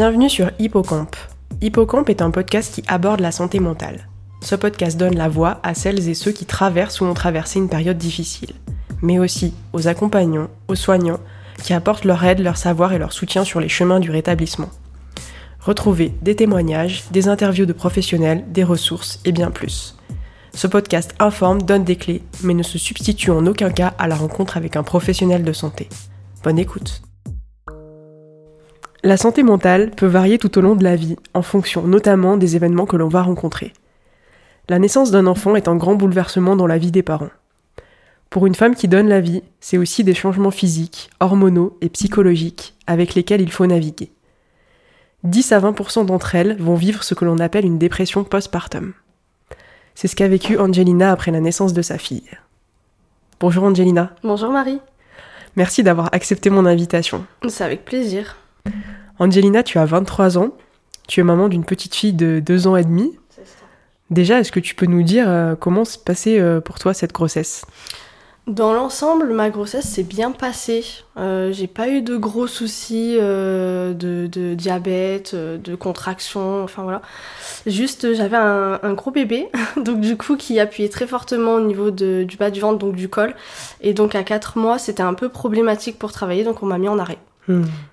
Bienvenue sur Hippocampe. Hippocampe est un podcast qui aborde la santé mentale. Ce podcast donne la voix à celles et ceux qui traversent ou ont traversé une période difficile, mais aussi aux accompagnants, aux soignants, qui apportent leur aide, leur savoir et leur soutien sur les chemins du rétablissement. Retrouvez des témoignages, des interviews de professionnels, des ressources et bien plus. Ce podcast informe, donne des clés, mais ne se substitue en aucun cas à la rencontre avec un professionnel de santé. Bonne écoute. La santé mentale peut varier tout au long de la vie, en fonction notamment des événements que l'on va rencontrer. La naissance d'un enfant est un grand bouleversement dans la vie des parents. Pour une femme qui donne la vie, c'est aussi des changements physiques, hormonaux et psychologiques avec lesquels il faut naviguer. 10 à 20% d'entre elles vont vivre ce que l'on appelle une dépression postpartum. C'est ce qu'a vécu Angelina après la naissance de sa fille. Bonjour Angelina. Bonjour Marie. Merci d'avoir accepté mon invitation. C'est avec plaisir. Angelina, tu as 23 ans. Tu es maman d'une petite fille de 2 ans et demi. Déjà, est-ce que tu peux nous dire euh, comment se passait euh, pour toi cette grossesse? Dans l'ensemble, ma grossesse s'est bien passée. Euh, j'ai pas eu de gros soucis de, de, diabète, de contraction, enfin voilà. Juste, j'avais un, un, gros bébé, donc du coup qui appuyait très fortement au niveau de, du bas du ventre, donc du col. Et donc à 4 mois, c'était un peu problématique pour travailler, donc on m'a mis en arrêt.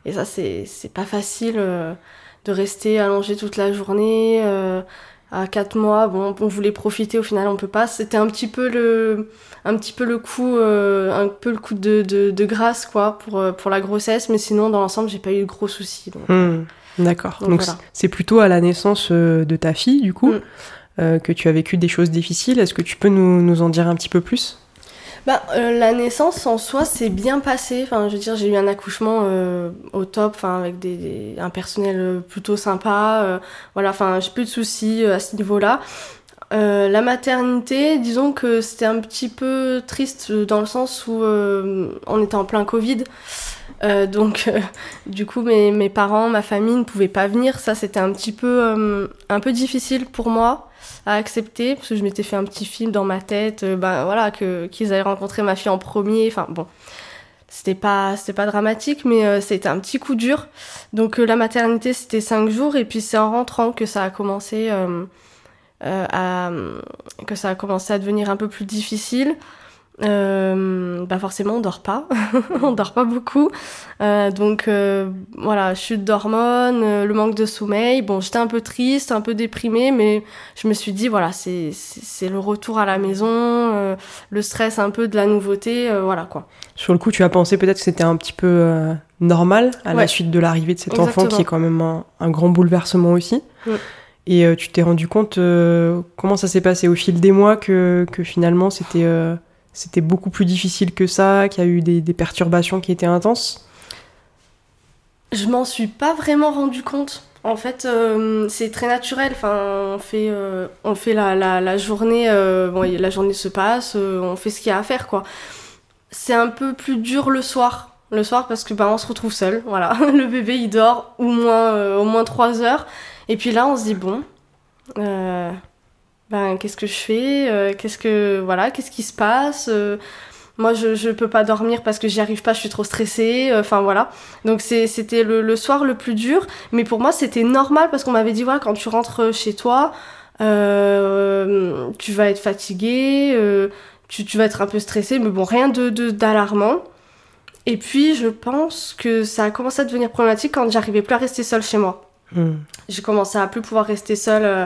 Et ça, c'est pas facile de rester allongé toute la journée à 4 mois, bon, on voulait profiter, au final on peut pas. C'était un petit peu le, un petit peu le coup, euh, un peu le coup de, de, de, grâce quoi pour euh, pour la grossesse, mais sinon dans l'ensemble j'ai pas eu de gros soucis. Hmm. D'accord. Donc c'est plutôt à la naissance euh, de ta fille du coup hmm. que tu as vécu des choses difficiles. Est-ce que tu peux nous, nous en dire un petit peu plus? Bah, euh, la naissance en soi s'est bien passée. Enfin, je veux dire, j'ai eu un accouchement euh, au top, enfin avec des, un personnel euh, plutôt sympa. voilà, enfin, j'ai plus de soucis à ce niveau-là. la maternité, disons que c'était un petit peu triste dans le sens où on était en plein Covid. donc, du coup, mes, mes, parents, ma famille ne pouvaient pas venir. Ça, c'était un petit peu, un peu difficile pour moi à accepter parce que je m'étais fait un petit film dans ma tête euh, ben voilà que qu'ils allaient rencontrer ma fille en premier enfin bon. C'était pas c'était pas dramatique mais euh, c'était un petit coup dur. Donc euh, la maternité c'était cinq jours et puis c'est en rentrant que ça a commencé à que ça a commencé à devenir un peu plus difficile euh, bah forcément on dort pas, on dort pas beaucoup. Euh, donc euh, voilà, chute d'hormones, euh, le manque de sommeil. Bon, j'étais un peu triste, un peu déprimée, mais je me suis dit voilà, c'est c'est le retour à la maison, euh, le stress un peu de la nouveauté, voilà quoi. Sur le coup, tu as pensé peut-être que c'était un petit peu normal à la suite de l'arrivée de cet enfant qui est quand même un, un grand bouleversement aussi. Et tu t'es rendu compte comment ça s'est passé au fil des mois que, que finalement c'était c'était beaucoup plus difficile que ça, qu'il y a eu des, perturbations qui étaient intenses Je m'en suis pas vraiment rendu compte. En fait, euh, c'est très naturel. Enfin, on fait, euh, on fait la, journée. Euh, bon, la journée se passe. on fait ce qu'il y a à faire, quoi. C'est un peu plus dur le soir. Le soir parce que bah, on se retrouve seul. Voilà, le bébé il dort au moins, au moins 3 heures. Et puis là, on se dit bon ben qu'est-ce que je fais euh, qu'est-ce que voilà qu'est-ce qui se passe euh, moi je je peux pas dormir parce que j'y arrive pas je suis trop stressée euh, enfin voilà. Donc c'était le, le, soir le plus dur mais pour moi c'était normal parce qu'on m'avait dit voilà quand tu rentres chez toi tu vas être fatigué tu, tu vas être un peu stressé mais bon rien de d'alarmant. Et puis je pense que ça a commencé à devenir problématique quand j'arrivais plus à rester seule chez moi Hmm. J'ai commencé à plus pouvoir rester seule euh,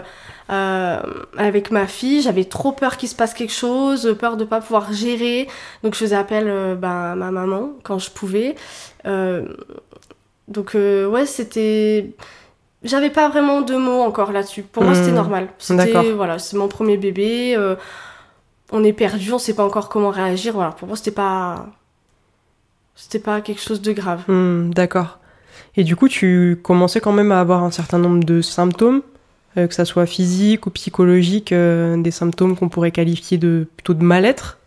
euh, avec ma fille. J'avais trop peur qu'il se passe quelque chose, peur de pas pouvoir gérer. Donc je faisais appel euh, ben, à ma maman quand je pouvais. donc ouais, c'était. J'avais pas vraiment de mots encore là-dessus. Pour moi, c'était hmm. normal. C'était voilà, c'est mon premier bébé. on est perdu, on sait pas encore comment réagir. Voilà, pour moi, c'était pas c'était pas quelque chose de grave. Hmm, d'accord. Et du coup, tu commençais quand même à avoir un certain nombre de symptômes, euh, que ça soit physique ou psychologique, euh, des symptômes qu'on pourrait qualifier de plutôt de mal-être.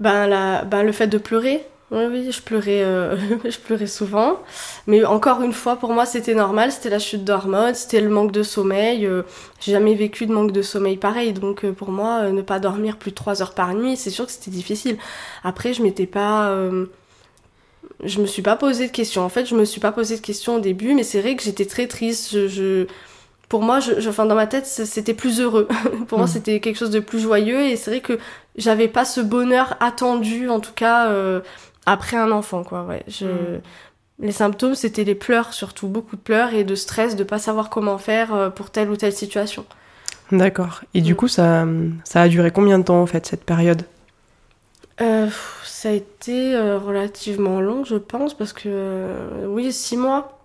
Ben, la, ben le fait de pleurer. Oui, oui, je pleurais, euh, je pleurais souvent. Mais encore une fois, pour moi, c'était normal. C'était la chute d'hormones, c'était le manque de sommeil. J'ai jamais vécu de manque de sommeil pareil. Donc, pour moi, ne pas dormir plus de 3 heures par nuit, c'est sûr que c'était difficile. Après, je m'étais pas je me suis pas posé de questions. En fait, je me suis pas posé de questions au début, mais c'est vrai que j'étais très triste. Je, je, pour moi, je, enfin, dans ma tête, c'était plus heureux. pour moi, mm. c'était quelque chose de plus joyeux, et c'est vrai que j'avais pas ce bonheur attendu, en tout cas, euh, après un enfant, quoi. Ouais, je, mm. les symptômes, c'était les pleurs, surtout beaucoup de pleurs et de stress, de pas savoir comment faire euh, pour telle ou telle situation. D'accord. Et du mm. coup, ça, ça a duré combien de temps, en fait, cette période? Euh, ça a été euh, relativement long, je pense, parce que euh, oui, six mois.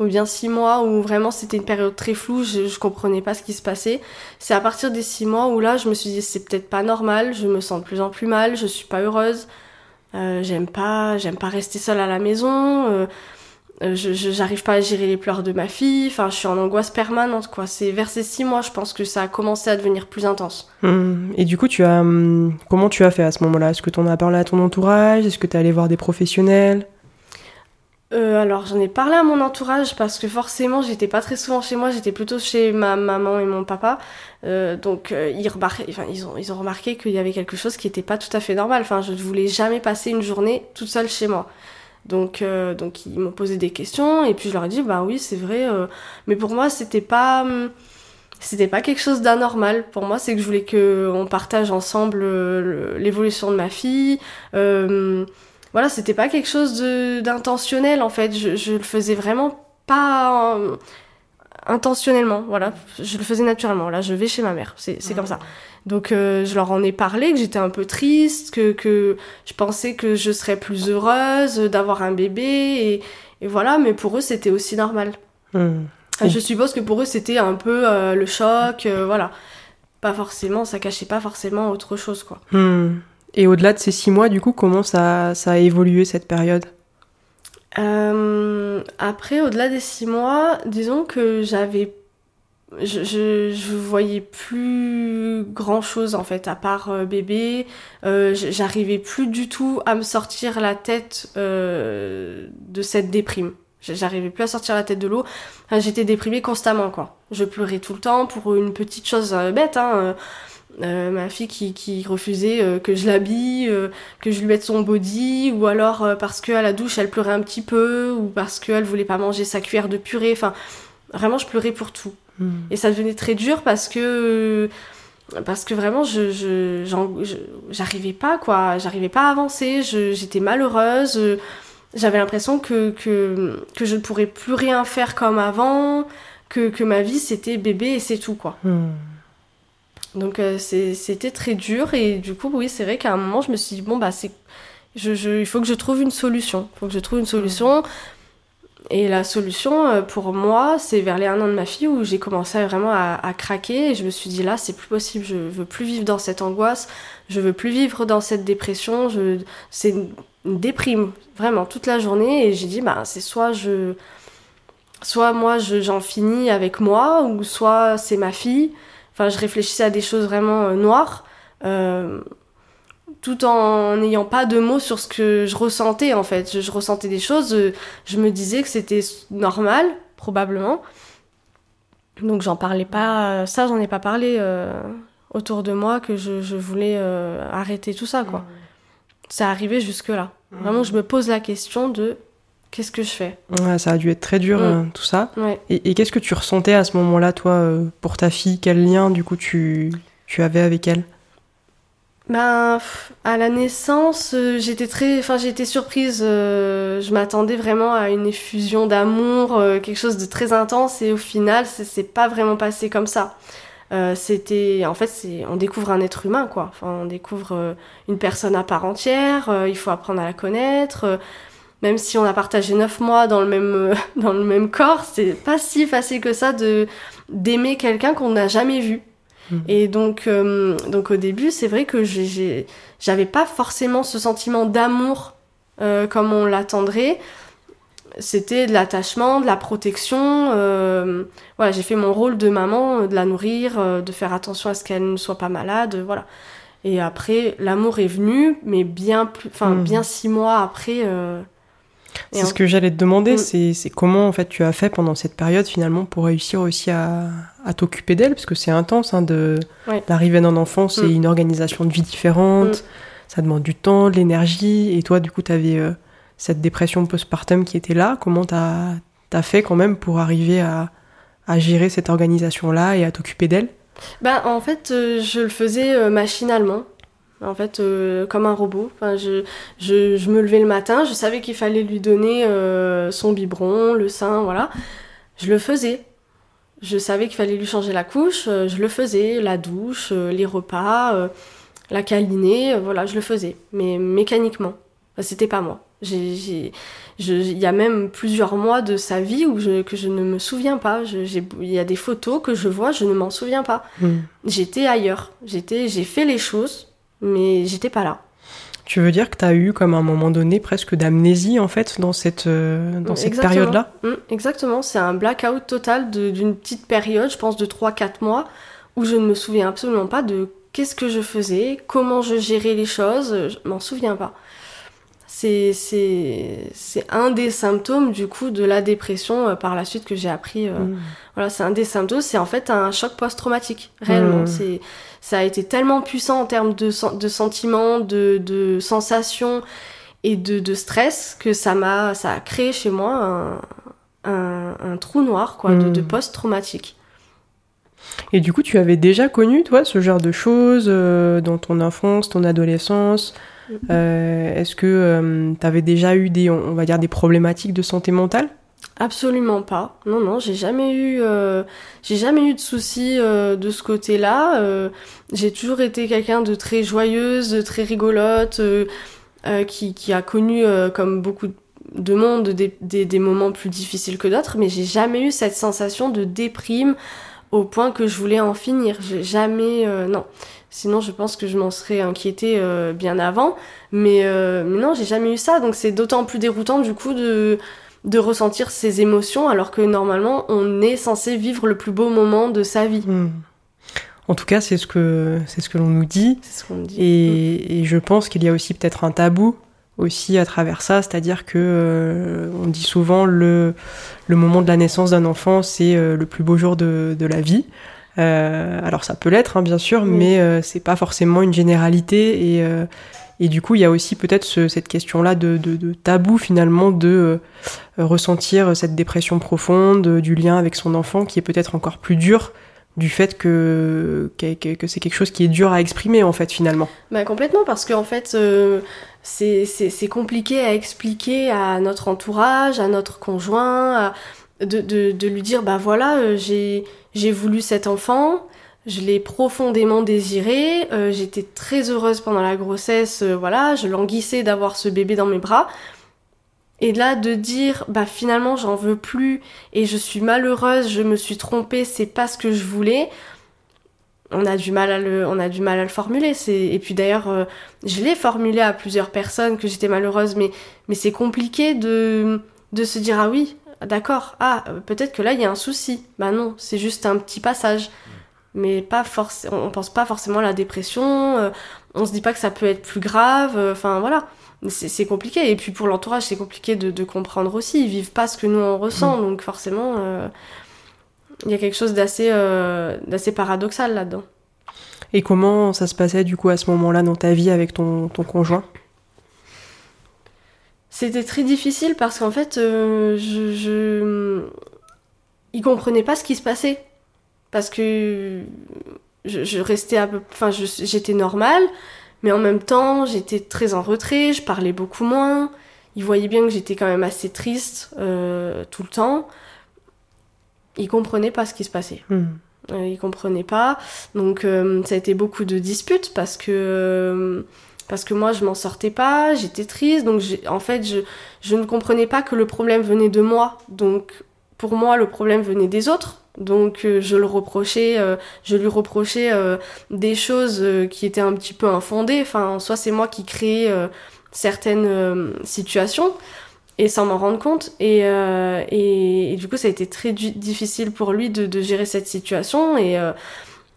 Ou bien six mois où vraiment c'était une période très floue, je, je comprenais pas ce qui se passait. C'est à partir des six mois où là, je me suis dit c'est peut-être pas normal, je me sens de plus en plus mal, je suis pas heureuse, j'aime pas, j'aime pas rester seule à la maison. Euh, j'arrive pas à gérer les pleurs de ma fille, enfin je suis en angoisse permanente quoi. C'est vers ces six mois je pense que ça a commencé à devenir plus intense. Hum. Et du coup tu as hum, comment tu as fait à ce moment-là? Est-ce que tu en as parlé à ton entourage? Est-ce que tu es allé voir des professionnels? Euh, alors j'en ai parlé à mon entourage parce que forcément j'étais pas très souvent chez moi, j'étais plutôt chez ma maman et mon papa. Euh, donc ils, enfin, ils, ont, ils ont remarqué qu'il y avait quelque chose qui était pas tout à fait normal. Enfin je ne voulais jamais passer une journée toute seule chez moi. Donc, euh, donc ils m'ont posé des questions et puis je leur ai dit bah oui c'est vrai, euh, mais pour moi c'était pas hum, c'était pas quelque chose d'anormal. Pour moi c'est que je voulais que on partage ensemble euh, l'évolution de ma fille. voilà c'était pas quelque chose d'intentionnel en fait. Je, je le faisais vraiment pas intentionnellement. Voilà je le faisais naturellement. Là je vais chez ma mère c'est comme ça. Donc euh, je leur en ai parlé, que j'étais un peu triste, que, que je pensais que je serais plus heureuse d'avoir un bébé, et, et, voilà, mais pour eux c'était aussi normal. Hmm. Je suppose que pour eux c'était un peu euh, le choc, euh, voilà. Pas forcément, ça cachait pas forcément autre chose, quoi. Hmm. Et au-delà de ces six mois, du coup, comment ça, ça a évolué cette période? Après, au-delà des six mois, disons que j'avais je, je, voyais plus grand chose en fait à part euh, bébé. Euh, j'arrivais plus du tout à me sortir la tête euh, de cette déprime. J'arrivais plus à sortir la tête de l'eau. J'étais déprimée constamment quoi. Je pleurais tout le temps pour une petite chose bête hein ma fille qui, qui refusait que je l'habille, que je lui mette son body, ou alors parce qu'à la douche elle pleurait un petit peu, ou parce qu'elle voulait pas manger sa cuillère de purée. Enfin, vraiment, je pleurais pour tout. Hmm. Et ça devenait très dur parce que parce que vraiment je j'arrivais pas quoi j'arrivais pas à avancer j'étais malheureuse j'avais l'impression que, que, que je ne pourrais plus rien faire comme avant que, que ma vie c'était bébé et c'est tout quoi hmm. Donc euh, c'était très dur et du coup oui c'est vrai qu'à un moment je me suis dit bon bah c'est il faut que je trouve une solution. Il faut que je trouve une solution. Et la solution euh, pour moi, c'est vers les un an de ma fille où j'ai commencé vraiment à, craquer et je me suis dit là, c'est plus possible, je veux plus vivre dans cette angoisse, je veux plus vivre dans cette dépression, je... c'est une déprime vraiment toute la journée. Et j'ai dit bah c'est soit je soit moi j'en finis avec moi ou soit c'est ma fille. Enfin, je réfléchissais à des choses vraiment euh, noires. Euh, tout en n'ayant pas de mots sur ce que je ressentais en fait. Je, ressentais des choses, je, me disais que c'était normal, probablement. Donc j'en parlais pas, ça j'en ai pas parlé euh, autour de moi que je, voulais euh, arrêter tout ça quoi. Ça arrivait jusque là. Vraiment je me pose la question de qu'est-ce que je fais. Ouais, ça a dû être très dur mm. euh, tout ça. Et, et qu'est-ce que tu ressentais à ce moment-là toi pour ta fille? Quel lien du coup tu, tu avais avec elle? Ben, à la naissance, euh, j'étais très, enfin, été surprise. Euh, je m'attendais vraiment à une effusion d'amour, euh, quelque chose de très intense, et au final, c'est pas vraiment passé comme ça. c'était, en fait, c'est, on découvre un être humain, quoi. Enfin, on découvre une personne à part entière. il faut apprendre à la connaître. Même si on a partagé neuf mois dans le même, dans le même corps, c'est pas si facile que ça de d'aimer quelqu'un qu'on n'a jamais vu. Mhm. Et donc, euh, donc au début, c'est vrai que j'avais pas forcément ce sentiment d'amour euh, comme on l'attendrait. C'était de l'attachement, de la protection. Euh, voilà, j'ai fait mon rôle de maman, de la nourrir, de faire attention à ce qu'elle ne soit pas malade, voilà. Et après, l'amour est venu, mais bien plus, enfin mhm. bien six mois après. C'est ce que j'allais te demander, mm. c'est comment en fait tu as fait pendant cette période finalement pour réussir aussi à, à t'occuper d'elle, parce que c'est intense hein, de d'arriver d'un enfant, c'est mm. une organisation de vie différente, mm. ça demande du temps, de l'énergie, et toi du coup tu avais, euh, cette dépression postpartum qui était là Comment t'as as fait quand même pour arriver à, à gérer cette organisation-là et à t'occuper d'elle? Ben, En fait, euh, je le faisais euh, machinalement. En fait, euh, comme un robot. Enfin, je, je, je, me levais le matin, je savais qu'il fallait lui donner son biberon, le sein, voilà. Je le faisais. Je savais qu'il fallait lui changer la couche, je le faisais. La douche, les repas, la câliner, voilà, je le faisais. Mais mécaniquement. C'était pas moi. Il y a même plusieurs mois de sa vie où je, que je ne me souviens pas. Il y a des photos que je vois, je ne m'en souviens pas. Hmm. J'étais ailleurs. J'étais, j'ai fait les choses, mais j'étais pas là. Tu veux dire que tu as eu comme à un moment donné presque d'amnésie en fait dans cette, euh, dans cette période-là? Hmm, Exactement, c'est un blackout total d'une petite période, je pense de 3-4 mois, où je ne me souviens absolument pas de qu'est-ce que je faisais, comment je gérais les choses, je m'en souviens pas c'est un des symptômes du coup de la dépression euh, par la suite que j'ai appris. Euh, mm. Voilà, c'est un des symptômes, c'est en fait un choc post-traumatique, réellement. Mm. C'est ça a été tellement puissant en termes de, de sentiments, de, de sensations et de, de stress que ça m'a ça a créé chez moi un, un, un trou noir quoi, de, de mm. post-traumatique. Et du coup, tu avais déjà connu, toi, ce genre de choses euh, dans ton enfance, ton adolescence euh, est-ce que euh, tu avais déjà eu des, on va dire, des problématiques de santé mentale? Absolument pas. Non, non, j'ai jamais eu, euh, j'ai jamais eu de soucis de ce côté-là. j'ai toujours été quelqu'un de très joyeuse, de très rigolote, qui, qui, a connu, comme beaucoup de monde, des, des, des moments plus difficiles que d'autres, mais j'ai jamais eu cette sensation de déprime au point que je voulais en finir. J'ai jamais, non. Sinon, je pense que je m'en serais inquiétée euh, bien avant. Mais, euh, mais non, j'ai jamais eu ça. Donc c'est d'autant plus déroutant du coup de, de ressentir ces émotions alors que normalement on est censé vivre le plus beau moment de sa vie. Hmm. En tout cas, c'est ce que c'est ce que l'on nous dit. Ce qu'on dit. Et, et, je pense qu'il y a aussi peut-être un tabou aussi à travers ça, c'est-à-dire que euh, on dit souvent le le moment de la naissance d'un enfant, c'est le plus beau jour de, de la vie. Euh, alors ça peut l'être, hein, bien sûr, mais euh, c'est pas forcément une généralité. Et, euh, et du coup, il y a aussi peut-être cette question-là de, de, de, tabou finalement de ressentir cette dépression profonde, du lien avec son enfant, qui est peut-être encore plus dur du fait que, que, que c'est quelque chose qui est dur à exprimer en fait finalement. Bah complètement parce qu'en fait c'est compliqué à expliquer à notre entourage, à notre conjoint, de, de, de, lui dire bah voilà j'ai j'ai voulu cet enfant, je l'ai profondément désiré, euh, j'étais très heureuse pendant la grossesse, euh, voilà, je languissais d'avoir ce bébé dans mes bras. Et là, de dire, bah finalement, j'en veux plus et je suis malheureuse, je me suis trompée, c'est pas ce que je voulais. On a du mal à le, on a du mal à le formuler. C'est et puis d'ailleurs, euh, je l'ai formulé à plusieurs personnes que j'étais malheureuse, mais mais c'est compliqué de de se dire ah oui, d'accord, ah, peut-être que là, il y a un souci. Bah non, c'est juste un petit passage. Mais pas forcément, on pense pas forcément à la dépression, euh, on se dit pas que ça peut être plus grave, euh, enfin voilà. C'est compliqué. Et puis pour l'entourage, c'est compliqué de, comprendre aussi. Ils vivent pas ce que nous on ressent, mm. donc forcément, euh, il y a quelque chose d'assez d'assez paradoxal là-dedans. Et comment ça se passait du coup à ce moment-là dans ta vie avec ton, ton conjoint? C'était très difficile parce qu'en fait, euh, je, je... il comprenait pas ce qui se passait. Parce que je, restais à peu... Enfin, j'étais normale, mais en même temps, j'étais très en retrait, je parlais beaucoup moins. Il voyait bien que j'étais quand même assez triste euh, tout le temps. Il comprenait pas ce qui se passait. Hmm. Euh, il comprenait pas. Donc, ça a été beaucoup de disputes parce que parce que moi je m'en sortais pas, j'étais triste, donc en fait je, je ne comprenais pas que le problème venait de moi, donc pour moi le problème venait des autres, donc euh, je le reprochais, euh, je lui reprochais euh, des choses qui étaient un petit peu infondées, enfin soit c'est moi qui créais certaines situations et sans m'en rendre compte et, et, du coup ça a été très difficile pour lui de, de gérer cette situation et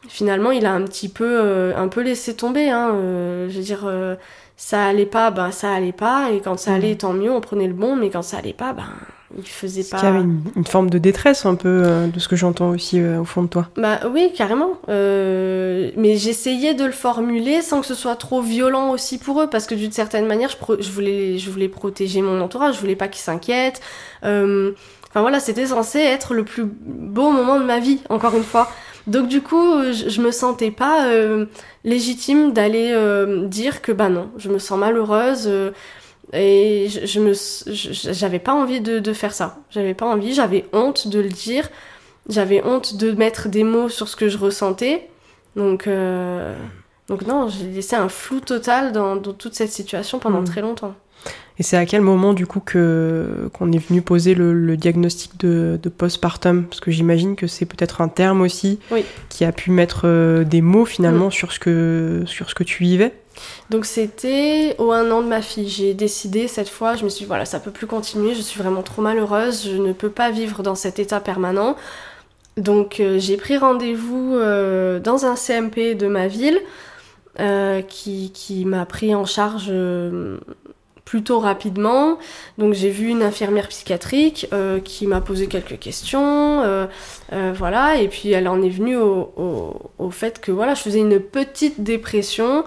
finalement, il a un petit peu, euh, un peu laissé tomber. Hein, euh, je veux dire, euh, ça allait pas, ben ça allait pas, et quand ça allait, mm. tant mieux, on prenait le bon, mais quand ça allait pas, ben il faisait pas. Il y avait une, forme de détresse un peu euh, de ce que j'entends aussi euh, au fond de toi. Bah oui, carrément. Euh, mais j'essayais de le formuler sans que ce soit trop violent aussi pour eux, parce que d'une certaine manière, je, je, voulais, je voulais protéger mon entourage, je voulais pas qu'ils s'inquiètent. Enfin voilà, c'était censé être le plus beau moment de ma vie, encore une fois. Donc du coup, je, je me sentais pas légitime d'aller dire que bah non, je me sens malheureuse. Et je, me, j'avais pas envie de, faire ça. J'avais pas envie, j'avais honte de le dire. J'avais honte de mettre des mots sur ce que je ressentais. Donc, euh, donc non, j'ai laissé un flou total dans, toute cette situation pendant hmm. très longtemps. Et c'est à quel moment du coup que qu'on est venu poser le, diagnostic de, de postpartum? Parce que j'imagine que c'est peut-être un terme aussi qui a pu mettre euh, des mots finalement hmm. sur ce que sur ce que tu vivais. Donc c'était au un an de ma fille. J'ai décidé cette fois, je me suis dit voilà, ça peut plus continuer, je suis vraiment trop malheureuse, je ne peux pas vivre dans cet état permanent. Donc euh, j'ai pris rendez-vous euh, dans un CMP de ma ville euh, qui, m'a pris en charge plutôt rapidement. Donc j'ai vu une infirmière psychiatrique qui m'a posé quelques questions, voilà, et puis elle en est venue au, au, au, fait que voilà, je faisais une petite dépression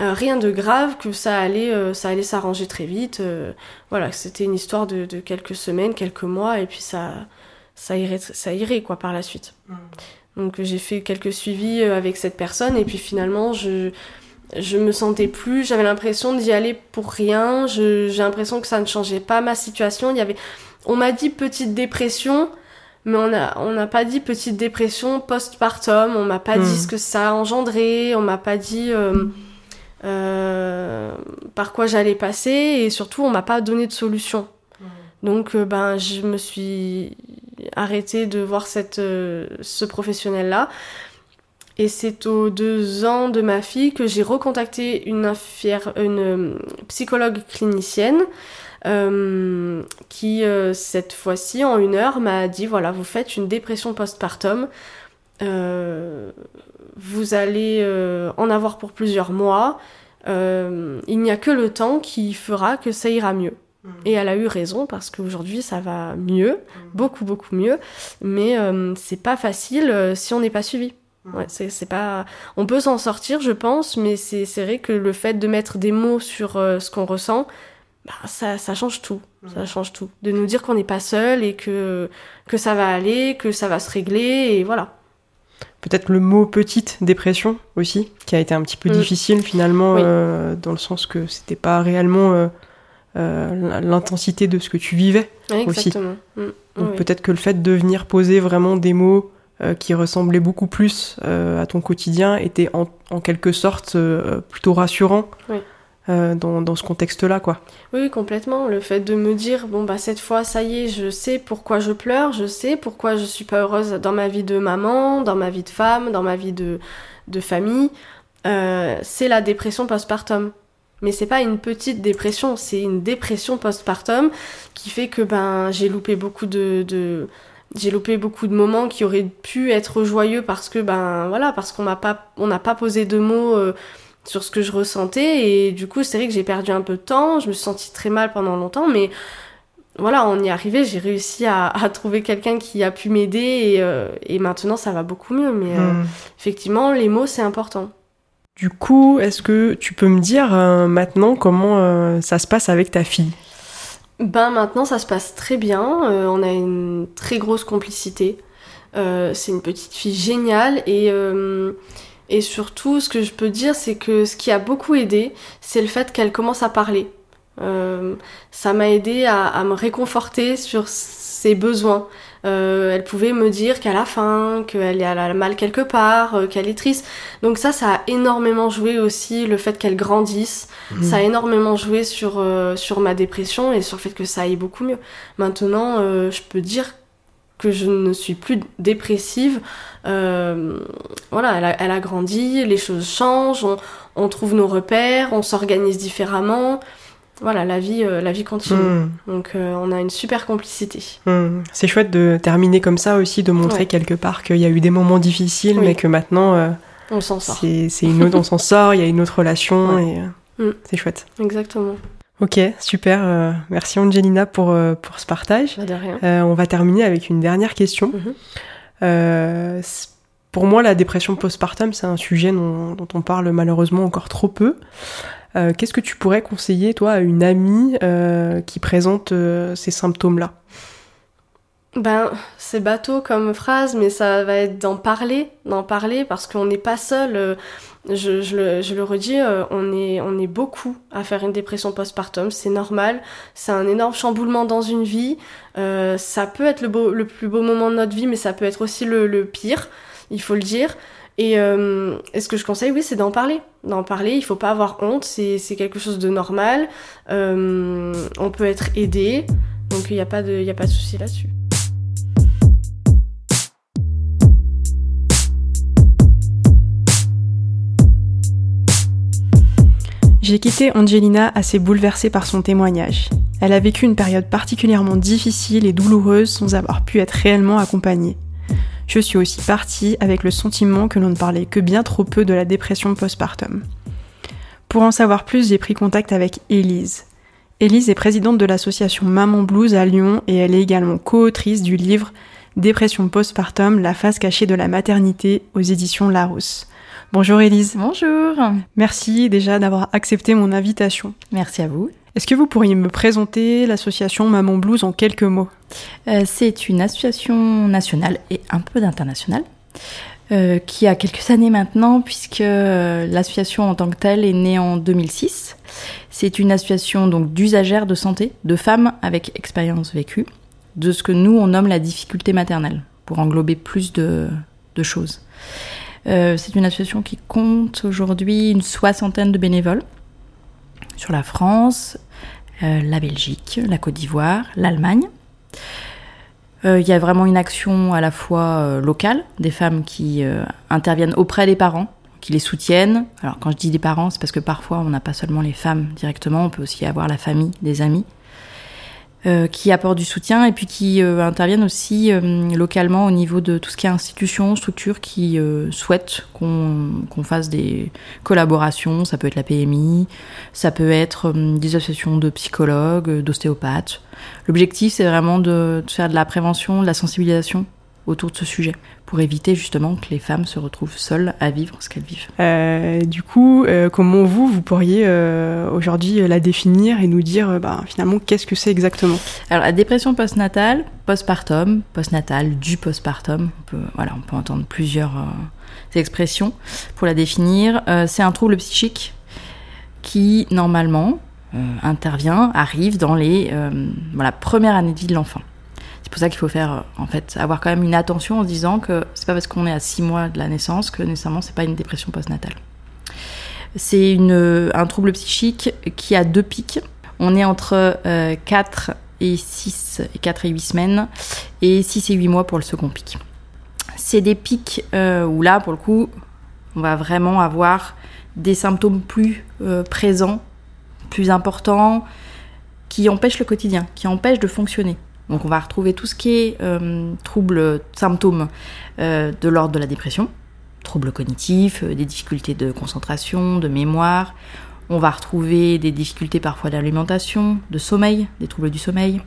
euh, rien de grave, que ça allait, euh, ça allait s'arranger très vite. Euh, voilà, c'était une histoire de, quelques semaines, quelques mois, et puis ça, ça irait, ça irait quoi par la suite. Mm. Donc j'ai fait quelques suivis avec cette personne, et puis finalement je, je me sentais plus, j'avais l'impression d'y aller pour rien. j'ai l'impression que ça ne changeait pas ma situation. Il y avait, on m'a dit petite dépression. Mais on n'a on a pas dit petite dépression postpartum, on m'a pas mm. dit ce que ça a engendré, on m'a pas dit euh, par quoi j'allais passer et surtout on m'a pas donné de solution. Donc euh, ben je me suis arrêtée de voir cette, euh, ce professionnel là. Et c'est aux deux ans de ma fille que j'ai recontacté une, une psychologue clinicienne qui, cette fois-ci, en une heure, m'a dit voilà, vous faites une dépression postpartum. vous allez en avoir pour plusieurs mois. Euh, il n'y a que le temps qui fera que ça ira mieux. Mm. Et elle a eu raison parce qu'aujourd'hui ça va mieux, mm. beaucoup beaucoup mieux, mais euh, c'est pas facile euh, si on n'est pas suivi. Mm. Ouais, c'est pas. On peut s'en sortir, je pense, mais c'est vrai que le fait de mettre des mots sur ce qu'on ressent, bah, ça, ça change tout. Ça change tout. De nous dire qu'on n'est pas seul et que, que ça va aller, que ça va se régler, et voilà peut-être le mot petite dépression aussi, qui a été un petit peu mm. difficile finalement, euh, dans le sens que c'était pas réellement euh, euh, l'intensité de ce que tu vivais aussi. Mm. Donc peut-être que le fait de venir poser vraiment des mots qui ressemblaient beaucoup plus à ton quotidien était en, en quelque sorte plutôt rassurant. Euh, dans, ce contexte-là, quoi. Oui, complètement. Le fait de me dire, bon, bah, cette fois, ça y est, je sais pourquoi je pleure, je sais pourquoi je suis pas heureuse dans ma vie de maman, dans ma vie de femme, dans ma vie de, de famille, euh, c'est la dépression postpartum. Mais c'est pas une petite dépression, c'est une dépression postpartum qui fait que, ben, j'ai loupé beaucoup de, de j'ai loupé beaucoup de moments qui auraient pu être joyeux parce que ben voilà parce qu'on m'a pas on n'a pas posé de mots euh, sur ce que je ressentais et du coup c'est vrai que j'ai perdu un peu de temps, je me suis sentie très mal pendant longtemps mais voilà, on y est arrivé, j'ai réussi à, à, trouver quelqu'un qui a pu m'aider et, euh, et, maintenant ça va beaucoup mieux mais euh, hmm. effectivement les mots c'est important. Du coup, est-ce que tu peux me dire euh, maintenant comment ça se passe avec ta fille? Ben maintenant ça se passe très bien, on a une très grosse complicité. c'est une petite fille géniale et et surtout, ce que je peux dire, c'est que ce qui a beaucoup aidé, c'est le fait qu'elle commence à parler. Euh, ça m'a aidé à, me réconforter sur ses besoins. Euh, elle pouvait me dire qu'elle a faim, qu'elle a mal quelque part, euh, qu'elle est triste. Donc ça, ça a énormément joué aussi le fait qu'elle grandisse. Mmh. Ça a énormément joué sur, sur ma dépression et sur le fait que ça aille beaucoup mieux. Maintenant, je peux dire que je ne suis plus dépressive. Euh, voilà, elle a, elle a, grandi, les choses changent, on, trouve nos repères, on s'organise différemment. Voilà, la vie, euh, la vie continue. Hmm. Donc euh, on a une super complicité. Hmm. C'est chouette de terminer comme ça aussi, de montrer quelque part qu'il y a eu des moments difficiles, mais que maintenant... on s'en sort. C'est une autre, on s'en sort, il y a une autre relation, et hmm. c'est chouette. Exactement. Ok, super. merci Angelina pour, pour ce partage. De rien. on va terminer avec une dernière question. Mhm. Pour moi, la dépression postpartum, c'est un sujet dont, on parle malheureusement encore trop peu. Qu'est-ce que tu pourrais conseiller, toi, à une amie qui présente ces symptômes-là? Ben, c'est bateau comme phrase, mais ça va être d'en parler, d'en parler, parce qu'on n'est pas seul. Je, je, le, je, le, redis, euh, on est, on est beaucoup à faire une dépression postpartum, c'est normal, c'est un énorme chamboulement dans une vie, euh, ça peut être le, beau, le plus beau moment de notre vie, mais ça peut être aussi le, le pire, il faut le dire. Et, euh, et, ce que je conseille, oui, c'est d'en parler. D'en parler, il faut pas avoir honte, c'est quelque chose de normal, euh, on peut être aidé, donc il n'y a y a pas de souci là-dessus. J'ai quitté Angelina assez bouleversée par son témoignage. Elle a vécu une période particulièrement difficile et douloureuse sans avoir pu être réellement accompagnée. Je suis aussi partie avec le sentiment que l'on ne parlait que bien trop peu de la dépression postpartum. Pour en savoir plus, j'ai pris contact avec Élise. Élise est présidente de l'association Maman Blues à Lyon et elle est également co-autrice du livre Dépression postpartum, la face cachée de la maternité aux éditions Larousse. Bonjour Élise. Bonjour. Merci déjà d'avoir accepté mon invitation. Merci à vous. Est-ce que vous pourriez me présenter l'association Maman Blues en quelques mots? Euh, C'est une association nationale et un peu d'international. Euh, qui a quelques années maintenant, puisque euh, l'association en tant que telle est née en 2006. C'est une association donc d'usagères de santé, de femmes avec expérience vécue, de ce que nous on nomme la difficulté maternelle, pour englober plus de, de choses. Euh, c'est une association qui compte aujourd'hui une soixantaine de bénévoles sur la France, euh, la Belgique, la Côte d'Ivoire, l'Allemagne. Euh, il y a vraiment une action à la fois locale, des femmes qui interviennent auprès des parents, qui les soutiennent. Alors quand je dis des parents, c'est parce que parfois on n'a pas seulement les femmes directement, on peut aussi avoir la famille, des amis. Euh, qui apportent du soutien et puis qui euh, interviennent aussi euh, localement au niveau de tout ce qui est institutions, structures qui souhaitent qu'on fasse des collaborations. Ça peut être la PMI, ça peut être des associations de psychologues, d'ostéopathes. L'objectif, c'est vraiment de, de faire de la prévention, de la sensibilisation autour de ce sujet pour éviter justement que les femmes se retrouvent seules à vivre ce qu'elles vivent. Euh, du coup, euh, comment vous, vous pourriez euh, aujourd'hui la définir et nous dire bah, finalement qu'est-ce que c'est exactement? Alors la dépression postnatale, postpartum, postnatale, du postpartum, on peut, voilà, on peut entendre plusieurs expressions pour la définir. c'est un trouble psychique qui normalement intervient, arrive dans les voilà, premières années de vie de l'enfant pour ça qu'il faut faire, en fait, avoir quand même une attention en se disant que c'est pas parce qu'on est à 6 mois de la naissance que nécessairement c'est pas une dépression postnatale. C'est un trouble psychique qui a deux pics. On est entre 4 euh, et 6 et 4 et 8 semaines et 6 et 8 mois pour le second pic. C'est des pics euh, où là, pour le coup, on va vraiment avoir des symptômes plus euh, présents, plus importants, qui empêchent le quotidien, qui empêchent de fonctionner. Donc on va retrouver tout ce qui est euh, troubles, symptômes euh, de l'ordre de la dépression, troubles cognitifs, euh, des difficultés de concentration, de mémoire. On va retrouver des difficultés parfois d'alimentation, de sommeil, des troubles du sommeil.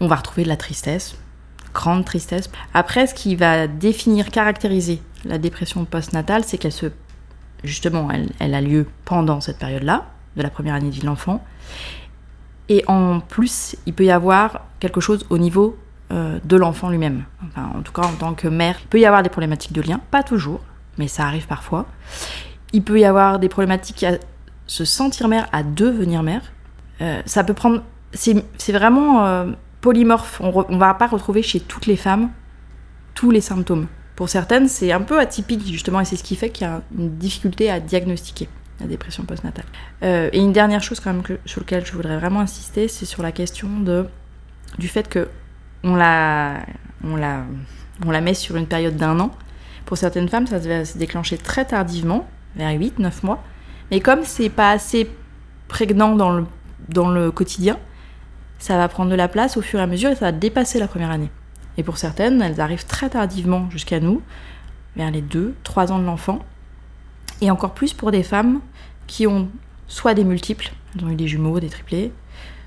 On va retrouver de la tristesse, grande tristesse. Après, ce qui va définir, caractériser la dépression postnatale, c'est qu'elle se, justement, elle, elle a lieu pendant cette période-là, de la première année de vie de l'enfant. Et en plus, il peut y avoir quelque chose au niveau euh, de l'enfant lui-même. Enfin, en tout cas, en tant que mère, il peut y avoir des problématiques de lien, pas toujours, mais ça arrive parfois. Il peut y avoir des problématiques à se sentir mère, à devenir mère. Euh, ça peut prendre. C'est vraiment euh, polymorphe. On ne va pas retrouver chez toutes les femmes tous les symptômes. Pour certaines, c'est un peu atypique, justement, et c'est ce qui fait qu'il y a une difficulté à diagnostiquer la dépression postnatale. Euh, et une dernière chose quand même sur laquelle je voudrais vraiment insister, c'est sur la question de, du fait que on la, on, la, on la met sur une période d'un an. Pour certaines femmes, ça va se déclencher très tardivement, vers 8-9 mois. Mais comme c'est pas assez prégnant dans le, dans le quotidien, ça va prendre de la place au fur et à mesure et ça va dépasser la première année. Et pour certaines, elles arrivent très tardivement jusqu'à nous, vers les 2-3 ans de l'enfant. Et encore plus pour des femmes qui ont soit des multiples, ils ont eu des jumeaux, des triplés,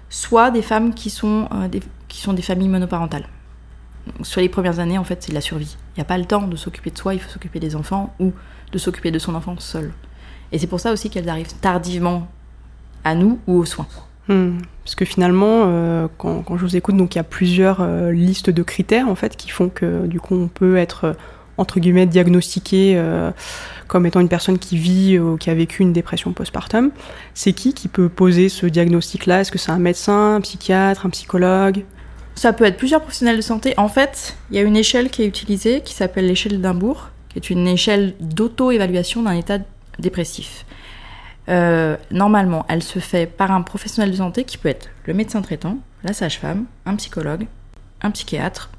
soit des femmes qui sont, des, qui sont des familles monoparentales. sur les premières années, en fait, c'est de la survie. Il n'y a pas le temps de s'occuper de soi, il faut s'occuper des enfants ou de s'occuper de son enfant seul. Et c'est pour ça aussi qu'elles arrivent tardivement à nous ou aux soins. Hmm. Parce que finalement, euh, quand, je vous écoute, donc il y a plusieurs euh, listes de critères en fait qui font que du coup on peut être euh, entre guillemets diagnostiqué comme étant une personne qui vit ou qui a vécu une dépression postpartum. C'est qui qui peut poser ce diagnostic-là? Est-ce que c'est un médecin, un psychiatre, un psychologue? Ça peut être plusieurs professionnels de santé. En fait, il y a une échelle qui est utilisée qui s'appelle l'échelle d'Imbourg, qui est une échelle d'auto-évaluation d'un état dépressif. Euh, normalement, elle se fait par un professionnel de santé qui peut être le médecin traitant, la sage-femme, un psychologue, un psychiatre,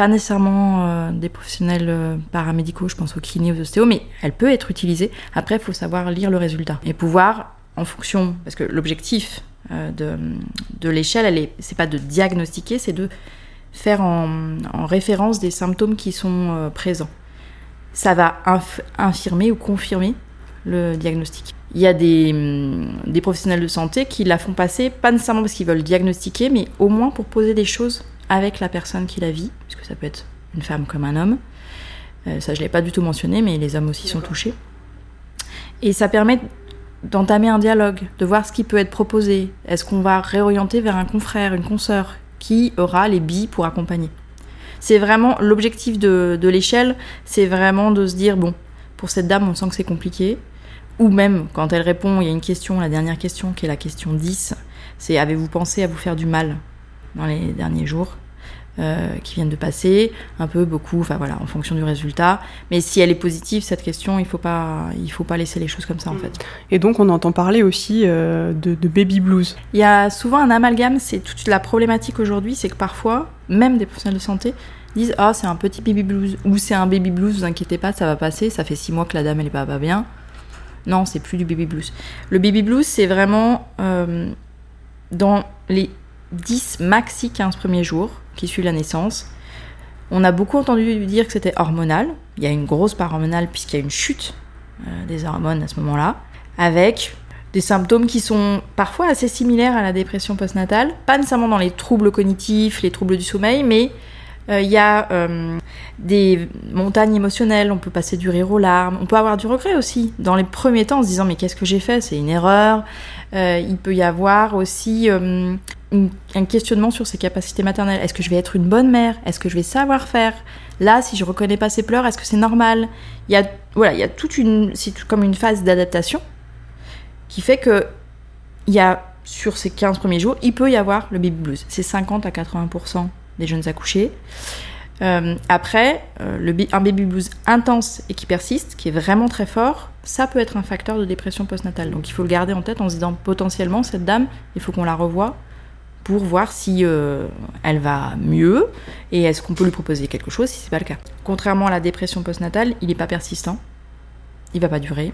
pas nécessairement euh, des professionnels euh, paramédicaux, je pense aux kinés, aux ostéos, mais elle peut être utilisée. Après, il faut savoir lire le résultat et pouvoir, en fonction, parce que l'objectif de, de l'échelle, elle est, c'est pas de diagnostiquer, c'est de faire en, en, référence des symptômes qui sont présents. Ça va infirmer ou confirmer le diagnostic. Il y a des, professionnels de santé qui la font passer, pas nécessairement parce qu'ils veulent diagnostiquer, mais au moins pour poser des choses avec la personne qui la vit, puisque ça peut être une femme comme un homme. Euh, ça, je ne l'ai pas du tout mentionné, mais les hommes aussi sont touchés. Et ça permet d'entamer un dialogue, de voir ce qui peut être proposé. Est-ce qu'on va réorienter vers un confrère, une consoeur, qui aura les billes pour accompagner? C'est vraiment l'objectif de, de l'échelle, c'est vraiment de se dire, bon, pour cette dame, on sent que c'est compliqué, ou même quand elle répond, il y a une question, la dernière question qui est la question 10, c'est avez-vous pensé à vous faire du mal? Dans les derniers jours euh, qui viennent de passer, un peu, beaucoup, enfin voilà, en fonction du résultat. Mais si elle est positive, cette question, il faut pas, il faut pas laisser les choses comme ça en fait. Et donc on entend parler aussi euh, de, baby blues. Il y a souvent un amalgame, c'est toute la problématique aujourd'hui, c'est que parfois, même des professionnels de santé disent ah c'est un petit baby blues ou c'est un baby blues, vous inquiétez pas, ça va passer, ça fait six mois que la dame elle est pas, pas bien. Non, c'est plus du baby blues. Le baby blues, c'est vraiment euh, dans les 10, maxi 15 premiers jours qui suivent la naissance. On a beaucoup entendu dire que c'était hormonal. Il y a une grosse part hormonale puisqu'il y a une chute euh, des hormones à ce moment-là, avec des symptômes qui sont parfois assez similaires à la dépression postnatale, pas nécessairement dans les troubles cognitifs, les troubles du sommeil, mais il y a euh, des montagnes émotionnelles, on peut passer du rire aux larmes, on peut avoir du regret aussi. Dans les premiers temps, en se disant mais qu'est-ce que j'ai fait? C'est une erreur. Euh, il peut y avoir aussi un questionnement sur ses capacités maternelles. Est-ce que je vais être une bonne mère? Est-ce que je vais savoir faire? Là, si je reconnais pas ses pleurs, est-ce que c'est normal? Il y a voilà, il y a toute une, comme une phase d'adaptation qui fait que il y a sur ces 15 premiers jours, il peut y avoir le baby blues. C'est 50 à 80 des jeunes accouchés. Euh, après, euh, un baby blues intense et qui persiste, qui est vraiment très fort, ça peut être un facteur de dépression postnatale. Donc il faut le garder en tête en se disant potentiellement cette dame, il faut qu'on la revoie pour voir si euh, elle va mieux et est-ce qu'on peut lui proposer quelque chose si c'est pas le cas. Contrairement à la dépression postnatale, il n'est pas persistant, il va pas durer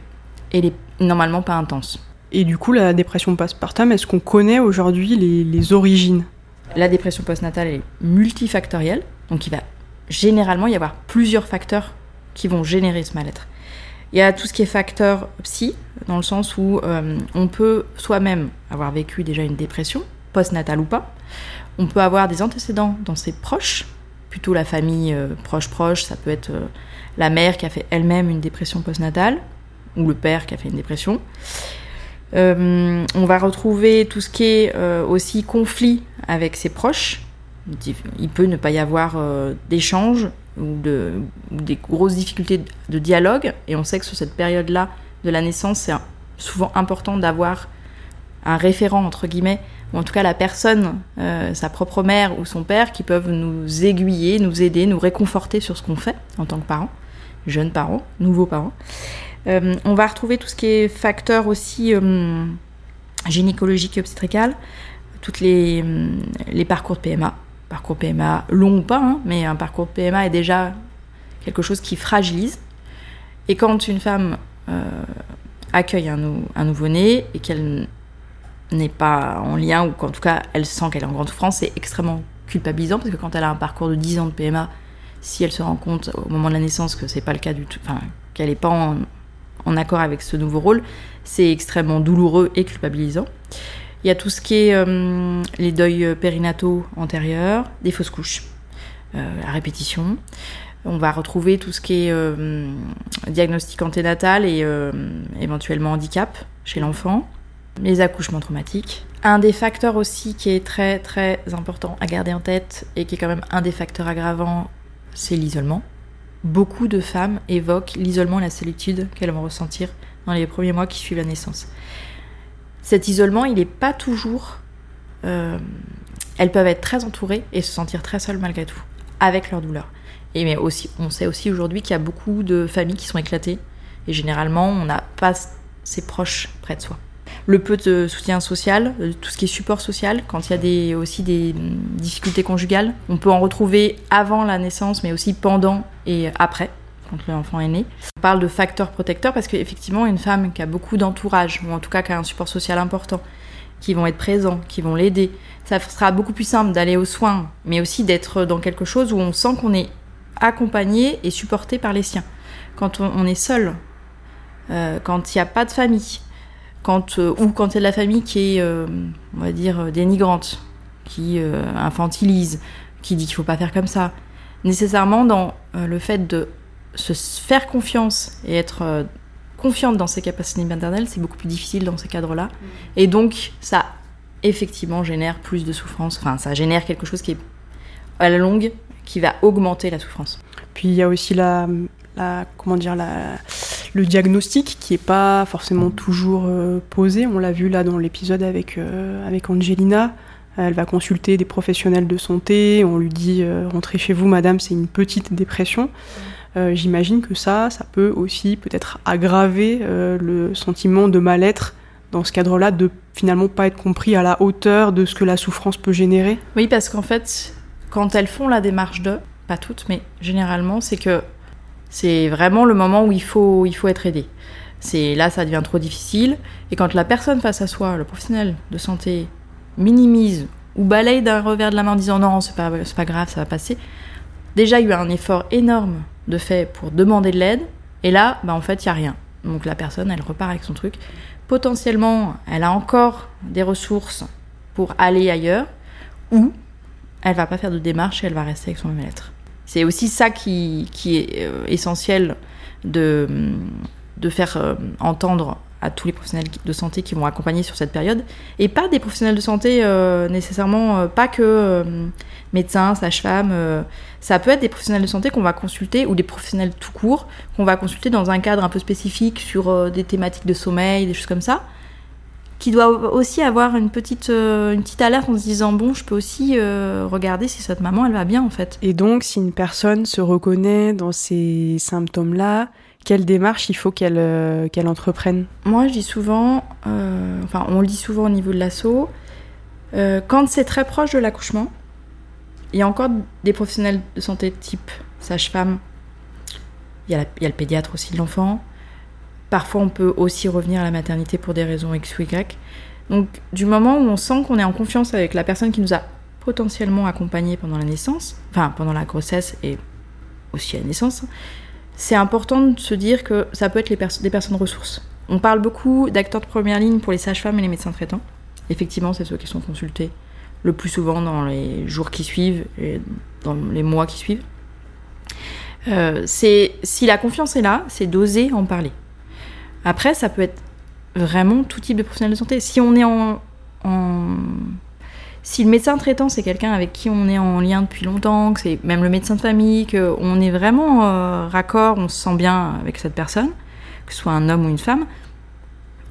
et il est normalement pas intense. Et du coup, la dépression postpartum, est-ce qu'on connaît aujourd'hui les origines? La dépression postnatale est multifactorielle, donc il va généralement y avoir plusieurs facteurs qui vont générer ce mal-être. Il y a tout ce qui est facteur psy, dans le sens où euh, on peut soi-même avoir vécu déjà une dépression, postnatale ou pas. On peut avoir des antécédents dans ses proches, plutôt la famille euh, proche-proche, ça peut être euh, la mère qui a fait elle-même une dépression postnatale, ou le père qui a fait une dépression. Euh, on va retrouver tout ce qui est euh, aussi conflit avec ses proches. Il peut ne pas y avoir euh, d'échange ou, des grosses difficultés de dialogue. Et on sait que sur cette période-là de la naissance, c'est souvent important d'avoir un référent, entre guillemets, ou en tout cas la personne, sa propre mère ou son père, qui peuvent nous aiguiller, nous aider, nous réconforter sur ce qu'on fait en tant que parents, jeunes parents, nouveaux parents. Euh, on va retrouver tout ce qui est facteur aussi euh, gynécologique et obstétrical, toutes les, euh, les, parcours de PMA. Parcours PMA long ou pas, hein, mais un parcours PMA est déjà quelque chose qui fragilise. Et quand une femme accueille un, un nouveau-né et qu'elle n'est pas en lien, ou qu'en tout cas elle sent qu'elle est en grande souffrance, c'est extrêmement culpabilisant parce que quand elle a un parcours de 10 ans de PMA, si elle se rend compte au moment de la naissance que c'est pas le cas du tout, enfin qu'elle n'est pas en, en accord avec ce nouveau rôle, c'est extrêmement douloureux et culpabilisant. Il y a tout ce qui est euh, les deuils périnataux antérieurs, des fausses couches, à répétition. On va retrouver tout ce qui est diagnostic anténatal et éventuellement handicap chez l'enfant, les accouchements traumatiques. Un des facteurs aussi qui est très très important à garder en tête et qui est quand même un des facteurs aggravants, c'est l'isolement. Beaucoup de femmes évoquent l'isolement et la solitude qu'elles vont ressentir dans les premiers mois qui suivent la naissance. Cet isolement, il n'est pas toujours... Euh, elles peuvent être très entourées et se sentir très seules malgré tout, avec leur douleur. Et mais aussi, on sait aussi aujourd'hui qu'il y a beaucoup de familles qui sont éclatées et généralement, on n'a pas ses proches près de soi le peu de soutien social, euh, tout ce qui est support social, quand il y a des, aussi des difficultés conjugales. On peut en retrouver avant la naissance, mais aussi pendant et après, quand l'enfant est né. On parle de facteurs protecteurs parce qu'effectivement, une femme qui a beaucoup d'entourage, ou en tout cas qui a un support social important, qui vont être présents, qui vont l'aider, ça sera beaucoup plus simple d'aller aux soins, mais aussi d'être dans quelque chose où on sent qu'on est accompagné et supporté par les siens. Quand on, est seul, euh, quand il n'y a pas de famille, quand, euh, ou quand il y a de la famille qui est, euh, on va dire, euh, dénigrante, qui infantilise, qui dit qu'il ne faut pas faire comme ça. Nécessairement, dans le fait de se faire confiance et être confiante dans ses capacités maternelles, c'est beaucoup plus difficile dans ces cadres-là. Mm. Et donc, ça, effectivement, génère plus de souffrance. Enfin, ça génère quelque chose qui est à la longue, qui va augmenter la souffrance. Puis il y a aussi la, la comment dire, la, le diagnostic qui n'est pas forcément toujours euh, posé. On l'a vu là dans l'épisode avec, euh, avec Angelina. Elle va consulter des professionnels de santé. On lui dit euh, rentrez chez vous, madame, c'est une petite dépression. J'imagine que ça, ça peut aussi peut-être aggraver le sentiment de mal-être dans ce cadre-là, de finalement pas être compris à la hauteur de ce que la souffrance peut générer. Oui, parce qu'en fait, quand elles font la démarche de, pas toutes, mais généralement, c'est que c'est vraiment le moment où il faut, il faut être aidé. C'est là, ça devient trop difficile. Et quand la personne face à soi, le professionnel de santé, minimise ou balaye d'un revers de la main en disant non, c'est pas, pas grave, ça va passer. Déjà, il y a un effort énorme de fait pour demander de l'aide. Et là, bah, en fait, il n'y a rien. Donc la personne, elle repart avec son truc. Potentiellement, elle a encore des ressources pour aller ailleurs. Ou elle va pas faire de démarche et elle va rester avec son même lettre. C'est aussi ça qui, qui est euh, essentiel de, faire euh, entendre à tous les professionnels de santé qui vont accompagner sur cette période. Et pas des professionnels de santé euh, nécessairement, pas que médecins, sages-femmes. ça peut être des professionnels de santé qu'on va consulter, ou des professionnels tout court, qu'on va consulter dans un cadre un peu spécifique sur des thématiques de sommeil, des choses comme ça qui doit aussi avoir une petite, euh, une petite alerte en se disant bon, je peux aussi euh, regarder si cette maman elle va bien en fait. Et donc, si une personne se reconnaît dans ces symptômes-là, quelle démarche il faut qu'elle euh, qu'elle entreprenne? Moi, je dis souvent, enfin, on le dit souvent au niveau de l'assaut, quand c'est très proche de l'accouchement, il y a encore des professionnels de santé type sage-femme, il y, il y a le pédiatre aussi de l'enfant, Parfois, on peut aussi revenir à la maternité pour des raisons X ou Y. Donc, du moment où on sent qu'on est en confiance avec la personne qui nous a potentiellement accompagnés pendant la naissance, enfin pendant la grossesse et aussi à la naissance, c'est important de se dire que ça peut être des personnes ressources. On parle beaucoup d'acteurs de première ligne pour les sages-femmes et les médecins traitants. Effectivement, c'est ceux qui sont consultés le plus souvent dans les jours qui suivent et dans les mois qui suivent. Euh, si la confiance est là, c'est d'oser en parler. Après, ça peut être vraiment tout type de professionnel de santé. Si on est en, si le médecin traitant c'est quelqu'un avec qui on est en lien depuis longtemps, que c'est même le médecin de famille, qu'on est vraiment euh, raccord, on se sent bien avec cette personne, que ce soit un homme ou une femme,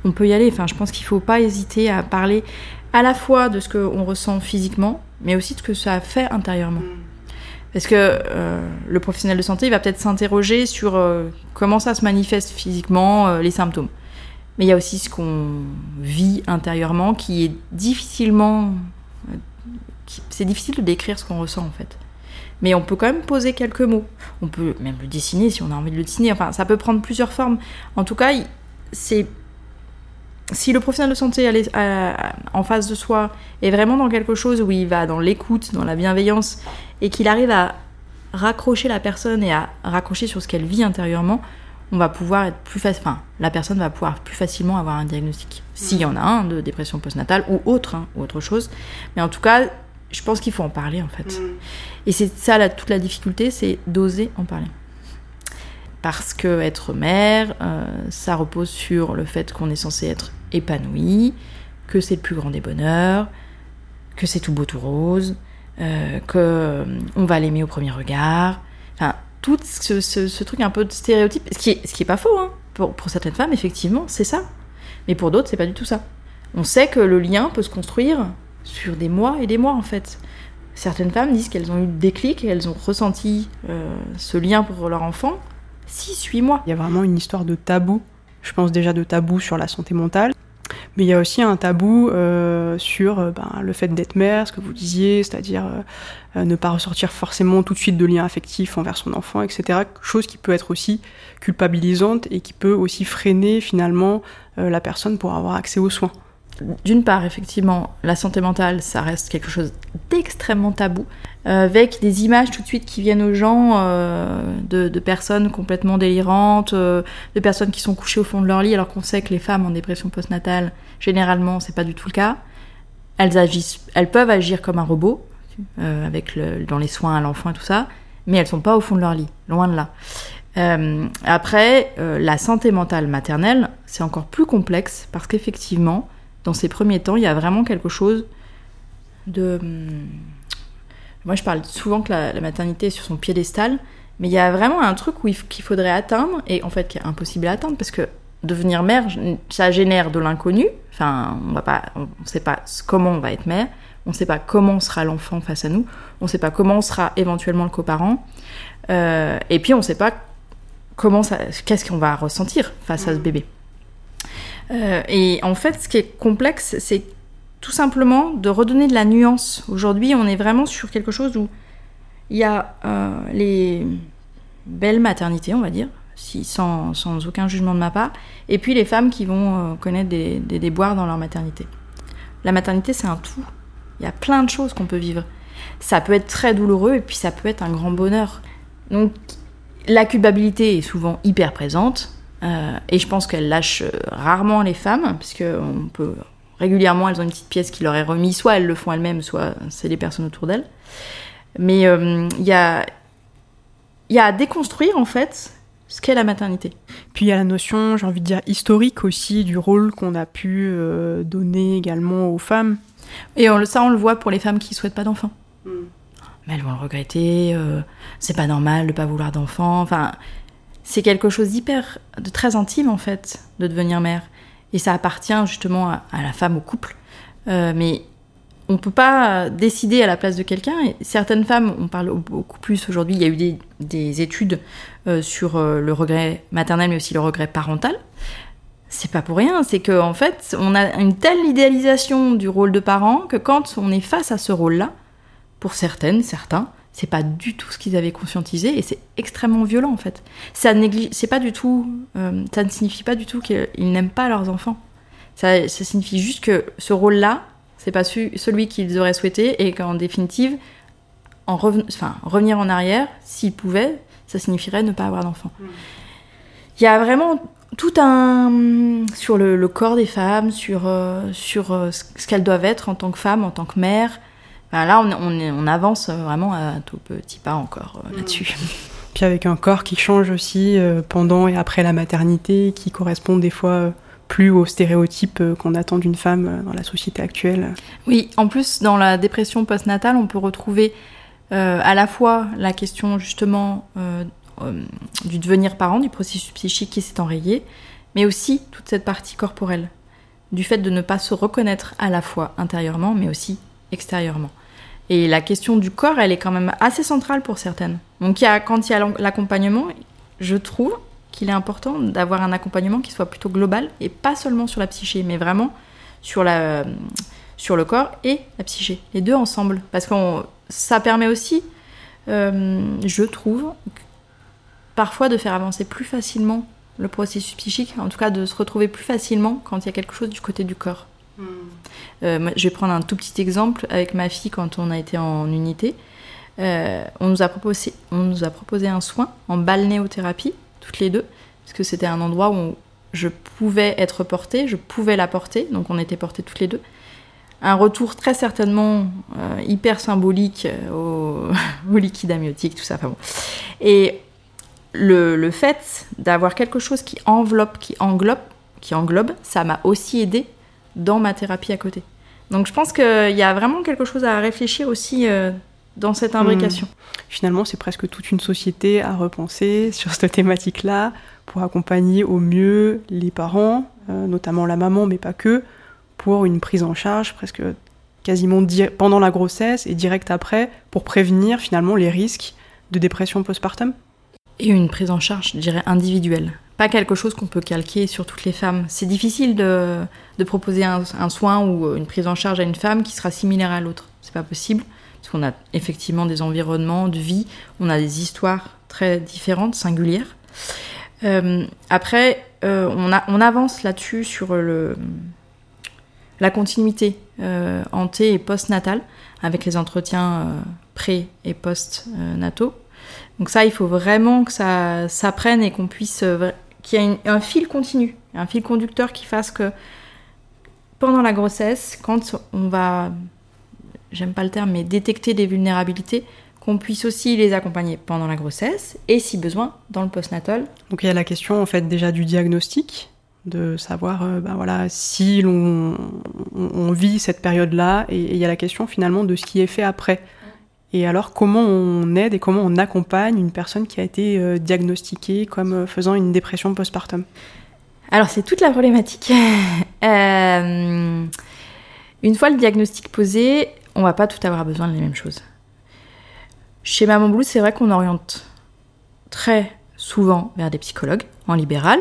on peut y aller. Enfin, je pense qu'il ne faut pas hésiter à parler à la fois de ce qu'on ressent physiquement, mais aussi de ce que ça fait intérieurement. Parce que euh, le professionnel de santé il va peut-être s'interroger sur euh, comment ça se manifeste physiquement, euh, les symptômes. Mais il y a aussi ce qu'on vit intérieurement qui est difficilement. c'est difficile de décrire ce qu'on ressent en fait. Mais on peut quand même poser quelques mots. On peut même le dessiner si on a envie de le dessiner. Enfin, ça peut prendre plusieurs formes. En tout cas, c'est si le professionnel de santé en face de soi est vraiment dans quelque chose où il va dans l'écoute, dans la bienveillance, et qu'il arrive à raccrocher la personne et à raccrocher sur ce qu'elle vit intérieurement, on va pouvoir être plus facile. Enfin, la personne va pouvoir plus facilement avoir un diagnostic. S'il y en a un de dépression postnatale ou autre, hein, ou autre chose. Mais en tout cas, je pense qu'il faut en parler en fait. Et c'est ça la, toute la difficulté, c'est d'oser en parler. Parce que être mère, euh, ça repose sur le fait qu'on est censé être épanoui, que c'est le plus grand des bonheurs, que c'est tout beau tout rose, euh, que euh, on va l'aimer au premier regard. Enfin, tout ce, truc un peu de stéréotype, ce qui est, ce qui est pas faux, hein. pour, certaines femmes, effectivement, c'est ça. Mais pour d'autres, c'est pas du tout ça. On sait que le lien peut se construire sur des mois et des mois, en fait. Certaines femmes disent qu'elles ont eu le déclic et elles ont ressenti euh, ce lien pour leur enfant 6-8 mois. Il y a vraiment une histoire de tabou. Je pense déjà de tabou sur la santé mentale. Mais il y a aussi un tabou euh, sur euh, ben, le fait d'être mère, ce que vous disiez, c'est-à-dire euh, ne pas ressortir forcément tout de suite de liens affectifs envers son enfant, etc. Chose qui peut être aussi culpabilisante et qui peut aussi freiner finalement la personne pour avoir accès aux soins. D'une part, effectivement, la santé mentale, ça reste quelque chose d'extrêmement tabou, euh, avec des images tout de suite qui viennent aux gens euh, de, personnes complètement délirantes, euh, de personnes qui sont couchées au fond de leur lit, alors qu'on sait que les femmes en dépression postnatale, généralement, c'est pas du tout le cas. Elles agissent, elles peuvent agir comme un robot, avec dans les soins à l'enfant et tout ça, mais elles sont pas au fond de leur lit, loin de là. Après, la santé mentale maternelle, c'est encore plus complexe parce qu'effectivement, dans ces premiers temps, il y a vraiment quelque chose de. hum, Moi, je parle souvent que la, la maternité est sur son piédestal, mais il y a vraiment un truc qu'il faudrait atteindre, et en fait, qui est impossible à atteindre, parce que devenir mère, ça génère de l'inconnu. Enfin, on va pas, on sait pas comment on va être mère, on ne sait pas comment sera l'enfant face à nous, on ne sait pas comment sera éventuellement le coparent, euh, et puis on ne sait pas comment ça, qu'est-ce qu'on va ressentir face à ce bébé. Euh, et en fait, ce qui est complexe, c'est tout simplement de redonner de la nuance. Aujourd'hui, on est vraiment sur quelque chose où il y a euh, les belles maternités, on va dire, si, sans, aucun jugement de ma part, et puis les femmes qui vont euh, connaître des, des déboires dans leur maternité. La maternité, c'est un tout. Il y a plein de choses qu'on peut vivre. Ça peut être très douloureux et puis ça peut être un grand bonheur. Donc, la culpabilité est souvent hyper présente. Euh, et je pense qu'elles lâchent euh, rarement les femmes, parce que on peut régulièrement, elles ont une petite pièce qui leur est remise, soit elles le font elles-mêmes, soit c'est les personnes autour d'elles. Mais euh, il y, a, il y a à déconstruire en fait ce qu'est la maternité. Puis il y a la notion, j'ai envie de dire, historique aussi du rôle qu'on a pu euh, donner également aux femmes. Et on, ça, on le voit pour les femmes qui souhaitent pas d'enfants. Mais elles vont le regretter, euh, c'est pas normal de pas vouloir d'enfants. Enfin, c'est quelque chose d'hyper, de très intime en fait, de devenir mère. Et ça appartient justement à, la femme, au couple. Euh, mais on peut pas décider à la place de quelqu'un. Et certaines femmes, on parle beaucoup plus aujourd'hui, il y a eu des, des études euh, sur euh, le regret maternel, mais aussi le regret parental. C'est pas pour rien, c'est qu'en en fait, on a une telle idéalisation du rôle de parent que quand on est face à ce rôle-là, pour certaines, certains, c'est pas du tout ce qu'ils avaient conscientisé et c'est extrêmement violent en fait. Ça néglige, c'est pas du tout, euh, ça ne signifie pas du tout qu'ils n'aiment pas leurs enfants. Ça, ça signifie juste que ce rôle-là, c'est pas su- celui qu'ils auraient souhaité et qu'en définitive, en reven- enfin, revenir en arrière, s'ils pouvaient, ça signifierait ne pas avoir d'enfant. Il y a vraiment tout un sur le, le corps des femmes, sur euh, sur euh, ce qu'elles doivent être en tant que femmes, en tant que mères. Enfin, là, on, on, est- on avance vraiment à tout petit pas encore euh, là-dessus. Puis avec un corps qui change aussi euh, pendant et après la maternité, qui correspond des fois euh, plus aux stéréotypes euh, qu'on attend d'une femme euh, dans la société actuelle. Oui, en plus, dans la dépression postnatale, on peut retrouver euh, à la fois la question justement euh, euh, du devenir parent, du processus psychique qui s'est enrayé, mais aussi toute cette partie corporelle, du fait de ne pas se reconnaître à la fois intérieurement, mais aussi extérieurement. Et la question du corps, elle est quand même assez centrale pour certaines. Donc a, quand il y a l'accompagnement, je trouve qu'il est important d'avoir un accompagnement qui soit plutôt global et pas seulement sur la psyché, mais vraiment sur le corps et la psyché, les deux ensemble. Parce que ça permet aussi, euh, je trouve, parfois de faire avancer plus facilement le processus psychique, en tout cas de se retrouver plus facilement quand il y a quelque chose du côté du corps. Euh, je vais prendre un tout petit exemple avec ma fille quand on a été en unité. Euh, on, nous a proposé, un soin en balnéothérapie, toutes les deux, parce que c'était un endroit où je pouvais être portée, je pouvais la porter, donc on était portées toutes les deux. Un retour très certainement euh, hyper symbolique au, liquide amniotique, tout ça. Enfin bon. Et le, le fait d'avoir quelque chose qui enveloppe, qui englobe, qui englobe, ça m'a aussi aidé dans ma thérapie à côté. Donc je pense qu'il y a vraiment quelque chose à réfléchir aussi euh, dans cette imbrication. Hmm. Finalement, c'est presque toute une société à repenser sur cette thématique-là pour accompagner au mieux les parents, euh, notamment la maman, mais pas que, pour une prise en charge presque quasiment pendant la grossesse et direct après, pour prévenir finalement les risques de dépression postpartum. Et une prise en charge, je dirais, individuelle. Pas quelque chose qu'on peut calquer sur toutes les femmes. C'est difficile de, proposer un, soin ou une prise en charge à une femme qui sera similaire à l'autre. C'est pas possible. Parce qu'on a effectivement des environnements de vie, on a des histoires très différentes, singulières. Euh, après, euh, on, avance là-dessus sur le, la continuité euh, anté et post-natale, avec les entretiens euh, pré- et post-nataux. Donc ça, il faut vraiment que ça, ça prenne et qu'on puisse... qu'il y ait un fil continu, un fil conducteur qui fasse que pendant la grossesse, quand on va, j'aime pas le terme, mais détecter des vulnérabilités, qu'on puisse aussi les accompagner pendant la grossesse et si besoin dans le postnatal. Donc il y a la question en fait déjà du diagnostic, de savoir euh, ben voilà, si l'on on vit cette période-là et il y a la question finalement de ce qui est fait après. Et alors comment on aide et comment on accompagne une personne qui a été euh, diagnostiquée comme euh, faisant une dépression postpartum? Alors c'est toute la problématique. euh, une fois le diagnostic posé, on va pas tout avoir besoin de les mêmes choses. Chez Maman Blue, c'est vrai qu'on oriente très souvent vers des psychologues en libéral.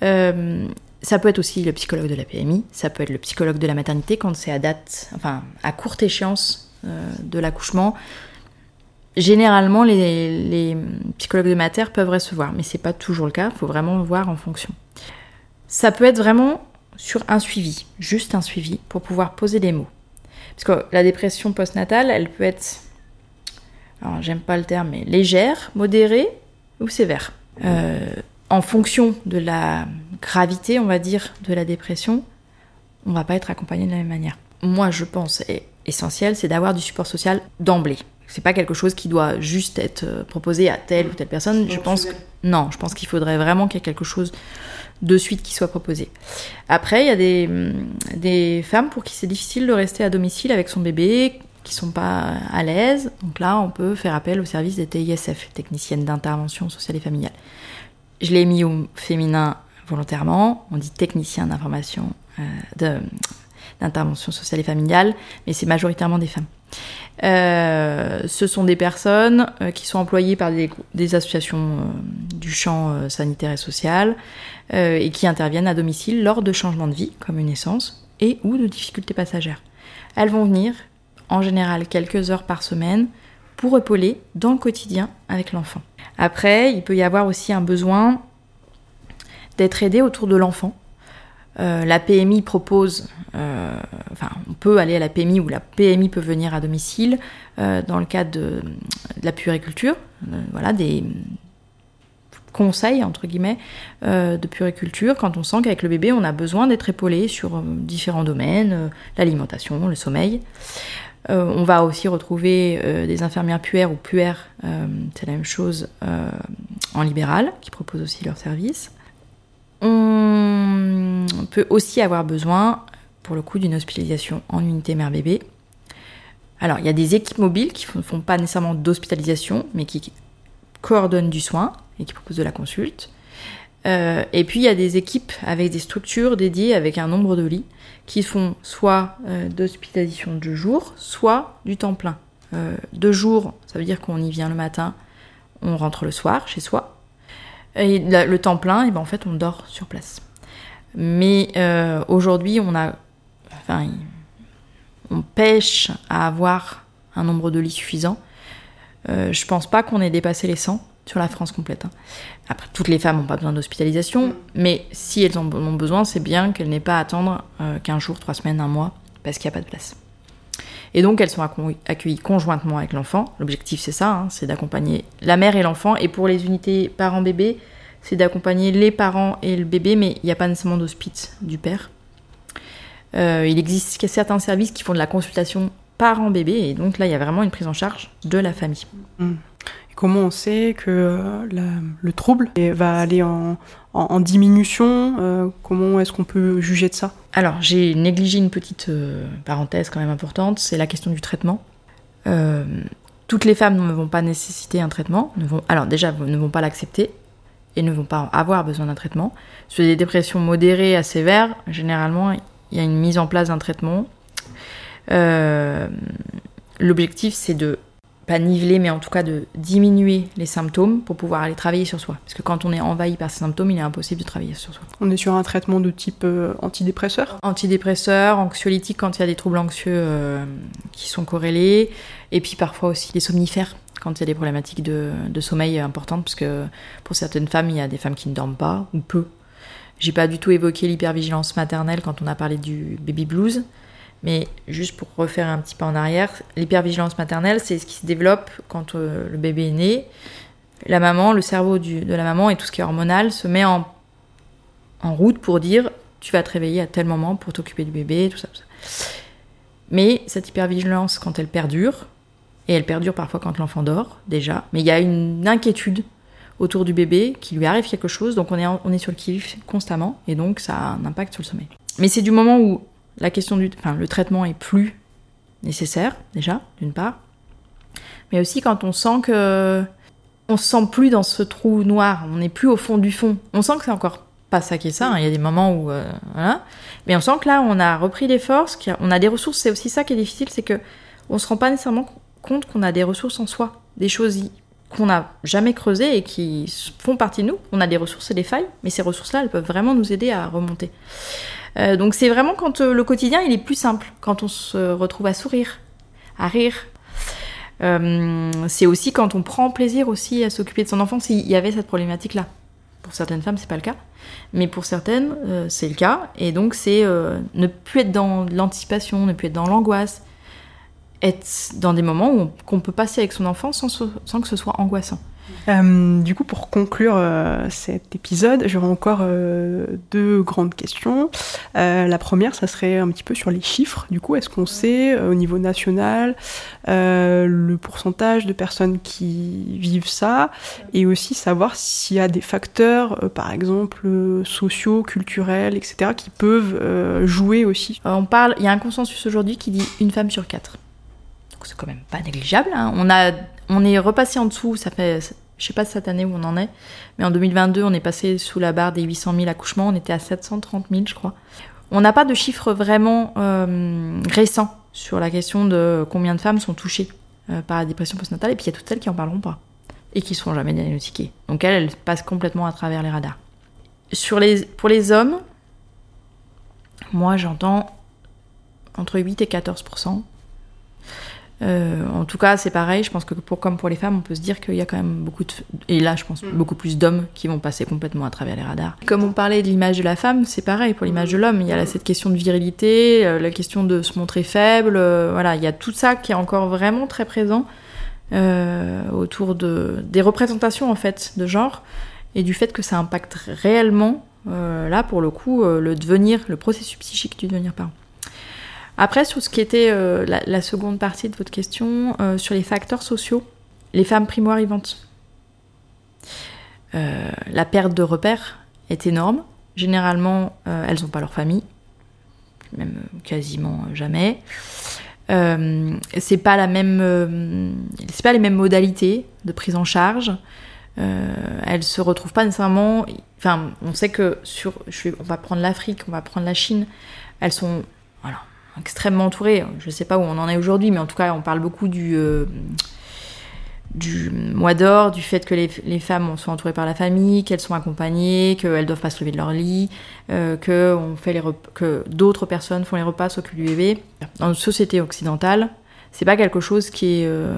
Ça peut être aussi le psychologue de la PMI, ça peut être le psychologue de la maternité quand c'est à date, enfin à courte échéance de l'accouchement. Généralement, les, psychologues de mater peuvent recevoir, mais c'est pas toujours le cas. Il faut vraiment voir en fonction. Ça peut être vraiment sur un suivi, juste un suivi, pour pouvoir poser des mots. Parce que la dépression postnatale, elle peut être j'aime pas le terme, mais légère, modérée ou sévère. Euh, en fonction de la gravité, on va dire, de la dépression, on va pas être accompagné de la même manière. Moi, je pense, est essentiel, c'est d'avoir du support social d'emblée. C'est pas quelque chose qui doit juste être euh, proposé à telle ou telle personne. Je pense que, non, je pense qu'il faudrait vraiment qu'il y ait quelque chose de suite qui soit proposé. Après, il y a des, des femmes pour qui c'est difficile de rester à domicile avec son bébé, qui sont pas à l'aise. Donc là, on peut faire appel au service des TISF, techniciennes d'intervention sociale et familiale. Je l'ai mis au féminin volontairement. On dit technicien d'information euh, d'intervention sociale et familiale, mais c'est majoritairement des femmes. Euh, ce sont des personnes euh, qui sont employées par des, associations euh, du champ sanitaire et social et qui interviennent à domicile lors de changements de vie, comme une naissance, et ou de difficultés passagères. Elles vont venir en général quelques heures par semaine pour épauler dans le quotidien avec l'enfant. Après, il peut y avoir aussi un besoin d'être aidé autour de l'enfant. Euh, la PMI propose, euh, enfin, on peut aller à la PMI ou la PMI peut venir à domicile euh, dans le cadre de, de la puériculture, voilà, des conseils entre guillemets de puériculture quand on sent qu'avec le bébé on a besoin d'être épaulé sur différents domaines, l'alimentation, le sommeil. On va aussi retrouver des infirmières puères ou puères, c'est la même chose en libéral, qui proposent aussi leurs services. On peut aussi avoir besoin, pour le coup, d'une hospitalisation en unité mère-bébé. Alors, il y a des équipes mobiles qui ne font pas nécessairement d'hospitalisation, mais qui coordonnent du soin et qui proposent de la consulte. Euh, et puis il y a des équipes avec des structures dédiées avec un nombre de lits qui font soit euh, d'hospitalisation de jour, soit du temps plein. Euh, de jour, ça veut dire qu'on y vient le matin, on rentre le soir chez soi. Et le, le temps plein, et ben en fait on dort sur place. Mais euh, aujourd'hui on a, enfin, on pêche à avoir un nombre de lits suffisant. Euh, je pense pas qu'on ait dépassé les 100 sur la France complète. Hein. Après, toutes les femmes n'ont pas besoin d'hospitalisation, mais si elles en ont besoin, c'est bien qu'elles n'aient pas à attendre euh, 15 jours, 3 semaines, un mois, parce qu'il n'y a pas de place. Et donc, elles sont accueillies conjointement avec l'enfant. L'objectif, c'est ça, hein, c'est d'accompagner la mère et l'enfant. Et pour les unités parents-bébés, c'est d'accompagner les parents et le bébé, mais il n'y a pas nécessairement d'hospice du père. Euh, il existe certains services qui font de la consultation parent-bébé, et donc là, il y a vraiment une prise en charge de la famille. Mmh. comment on sait que euh, le trouble va aller en, diminution euh, Comment est-ce qu'on peut juger de ça? Alors, j'ai négligé une petite parenthèse quand même importante, c'est la question du traitement. toutes les femmes ne vont pas nécessiter un traitement, ne vont, alors déjà, ne vont pas l'accepter, et ne vont pas avoir besoin d'un traitement. Sur des dépressions modérées à sévères, généralement, il y a une mise en place d'un traitement. Euh, l'objectif, c'est de pas niveler, mais en tout cas de diminuer les symptômes pour pouvoir aller travailler sur soi. Parce que quand on est envahi par ces symptômes, il est impossible de travailler sur soi. On est sur un traitement de type euh, antidépresseur? Antidépresseur, anxiolytique quand il y a des troubles anxieux euh, qui sont corrélés, et puis parfois aussi des somnifères quand il y a des problématiques de, sommeil importantes, parce que pour certaines femmes, il y a des femmes qui ne dorment pas, ou peu, j'ai pas du tout évoqué l'hypervigilance maternelle quand on a parlé du baby blues, mais juste pour refaire un petit pas en arrière, l'hypervigilance maternelle, c'est ce qui se développe quand euh, le bébé est né. La maman, le cerveau de la maman et tout ce qui est hormonal se met en, en route pour dire tu vas te réveiller à tel moment pour t'occuper du bébé, tout ça, tout ça. Mais cette hypervigilance, quand elle perdure, et elle perdure parfois quand l'enfant dort déjà, mais il y a une inquiétude autour du bébé, qu'il lui arrive quelque chose, donc on est, on est sur le qui constamment, et donc ça a un impact sur le sommeil. Mais c'est du moment où la question du, enfin, le traitement est plus nécessaire, déjà, d'une part, mais aussi quand on sent que on se sent plus dans ce trou noir, on n'est plus au fond du fond. On sent que c'est encore pas ça qui est ça, hein. il y a des moments où... Euh, voilà. Mais on sent que là, on a repris des forces, on a des ressources, c'est aussi ça qui est difficile, c'est que on se rend pas nécessairement compte qu'on a des ressources en soi, des choses qu'on n'a jamais creusé et qui font partie de nous. On a des ressources et des failles, mais ces ressources-là, elles peuvent vraiment nous aider à remonter. Euh, donc c'est vraiment quand euh, le quotidien, il est plus simple, quand on se retrouve à sourire, à rire. Euh, c'est aussi quand on prend plaisir aussi à s'occuper de son enfant, s'il y avait cette problématique-là. Pour certaines femmes, c'est pas le cas, mais pour certaines, c'est le cas. Et donc c'est ne plus être dans l'anticipation, ne plus être dans l'angoisse, être dans des moments qu'on peut passer avec son enfant sans, sans que ce soit angoissant. Euh, du coup, pour conclure euh, cet épisode, j'aurais encore euh, deux grandes questions. la première, ça serait un petit peu sur les chiffres. Du coup, est-ce qu'on sait au niveau national le pourcentage de personnes qui vivent ça? Et aussi savoir s'il y a des facteurs, par exemple, sociaux, culturels, etc., qui peuvent jouer aussi On parle, il y a un consensus aujourd'hui qui dit une femme sur quatre quand même pas négligeable. Hein. On, est repassé en dessous, ça fait, je sais pas cette année où on en est, mais en 2022, on est passé sous la barre des 800 000 accouchements, on était à 730 000, je crois. On n'a pas de chiffres vraiment euh, récents sur la question de combien de femmes sont touchées euh, par la dépression postnatale, et puis il y a toutes celles qui en parleront pas, et qui ne seront jamais diagnostiquées. Donc elles, elles passent complètement à travers les radars. Pour les hommes, moi j'entends entre 8 et 14 euh, en tout cas, c'est pareil. Je pense que pour, comme pour les femmes, on peut se dire qu'il y a quand même beaucoup de. Et là, je pense mm. beaucoup plus d'hommes qui vont passer complètement à travers les radars. Comme on parlait de l'image de la femme, c'est pareil pour l'image de l'homme. Il y a là, cette question de virilité, euh, la question de se montrer faible. Euh, voilà, il y a tout ça qui est encore vraiment très présent autour de, des représentations en fait de genre et du fait que ça impacte réellement, là pour le coup, le devenir, le processus psychique du devenir parent. Après, sur ce qui était euh, la, seconde partie de votre question, euh, sur les facteurs sociaux, les femmes primo-arrivantes. Euh, la perte de repères est énorme. Généralement, elles n'ont pas leur famille, même quasiment jamais. c'est pas la même, c'est pas les mêmes modalités de prise en charge. elles se retrouvent pas nécessairement. Enfin, on sait que sur, on va prendre l'Afrique, on va prendre la Chine. Elles sont, voilà, extrêmement entourée. Je ne sais pas où on en est aujourd'hui, mais en tout cas, on parle beaucoup du, euh, du mois d'or, du fait que les, les, femmes sont entourées par la famille, qu'elles sont accompagnées, qu'elles ne doivent pas se lever de leur lit, euh, que, que d'autres personnes font les repas, s'occupent du bébé. Dans une société occidentale, c'est pas quelque chose qui est, euh,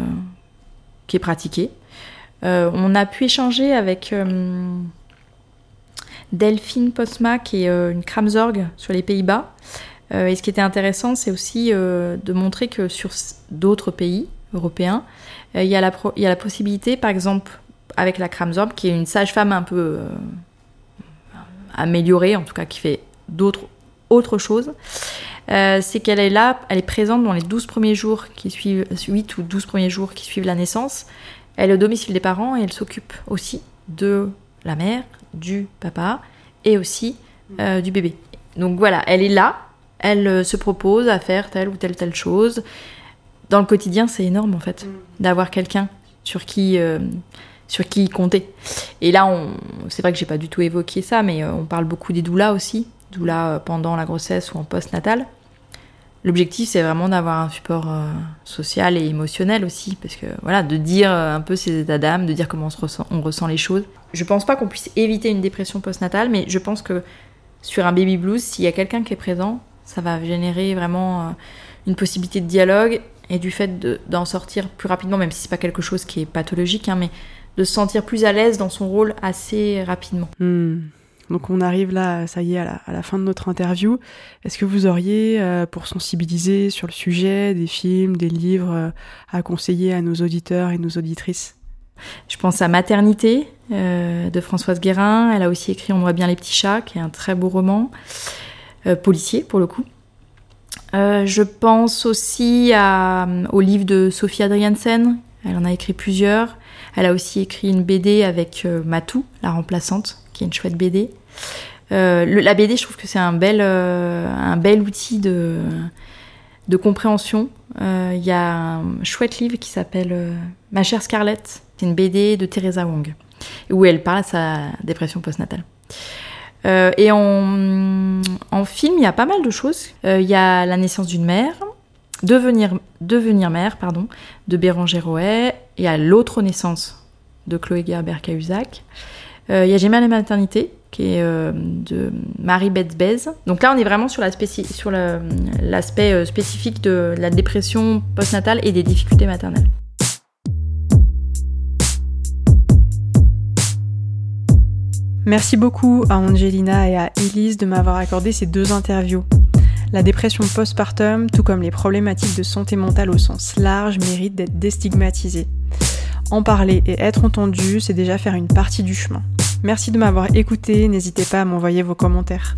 qui est pratiqué. on a pu échanger avec Delphine Postma, qui est une Kramzorg sur les Pays-Bas. Euh, et ce qui était intéressant, c'est aussi euh, de montrer que sur d'autres pays européens, euh, il y, a la possibilité, par exemple, avec la Kramzorb, qui est une sage-femme un peu améliorée, en tout cas qui fait d'autres autres choses. Euh, c'est qu'elle est là, elle est présente dans les 12 premiers jours qui suivent, 8 ou 12 premiers jours qui suivent la naissance. Elle est au domicile des parents et elle s'occupe aussi de la mère, du papa et aussi du bébé. Donc voilà, elle est là, elle euh, se propose à faire telle ou telle telle chose. Dans le quotidien, c'est énorme en fait d'avoir quelqu'un sur qui sur qui compter. Et là, on, c'est vrai que j'ai pas du tout évoqué ça, mais on parle beaucoup des doulas aussi, doula pendant la grossesse ou en post-natal. L'objectif, c'est vraiment d'avoir un support euh, social et émotionnel aussi, parce que voilà, de dire euh, un peu ses états d'âme, de dire comment on, se ressent, on ressent les choses. Je pense pas qu'on puisse éviter une dépression postnatale, mais je pense que sur un baby blues, s'il y a quelqu'un qui est présent, ça va générer vraiment euh, une possibilité de dialogue et du fait d'en sortir plus rapidement, même si c'est pas quelque chose qui est pathologique, hein, mais de se sentir plus à l'aise dans son rôle assez rapidement. Hmm. Donc on arrive là, ça y est, à la, fin de notre interview. Est-ce que vous auriez, euh, pour sensibiliser sur le sujet, des films, des livres euh, à conseiller à nos auditeurs et nos auditrices? Je pense à Maternité euh, de Françoise Guérin. Elle a aussi écrit On voit bien les petits chats, qui est un très beau roman, policier pour le coup. je pense aussi à, au livre de Sophie Adriansen. Elle en a écrit plusieurs. Elle a aussi écrit une BD avec Matou, la remplaçante, qui est une chouette BD. Euh, la BD, je trouve que c'est un bel, euh, un bel outil de, de compréhension. Euh, il y a un chouette livre qui s'appelle Ma chère Scarlett. C'est une BD de Teresa Wong, où elle parle de sa dépression postnatale. Et en, film, il y a pas mal de choses. Il y a La naissance d'une mère, Devenir, mère, pardon, de Béranger Roet. Il y a L'autre naissance de Chloé Gerber-Cahuzac. Il y a J'ai mal maternité qui est euh, de Marie Betzbez. Donc là, on est vraiment sur l'aspect euh, spécifique de la dépression postnatale et des difficultés maternelles. Merci beaucoup à Angelina et à Elise de m'avoir accordé ces deux interviews. La dépression postpartum, tout comme les problématiques de santé mentale au sens large, méritent d'être déstigmatisées. En parler et être entendu, c'est déjà faire une partie du chemin. Merci de m'avoir écouté, n'hésitez pas à m'envoyer vos commentaires.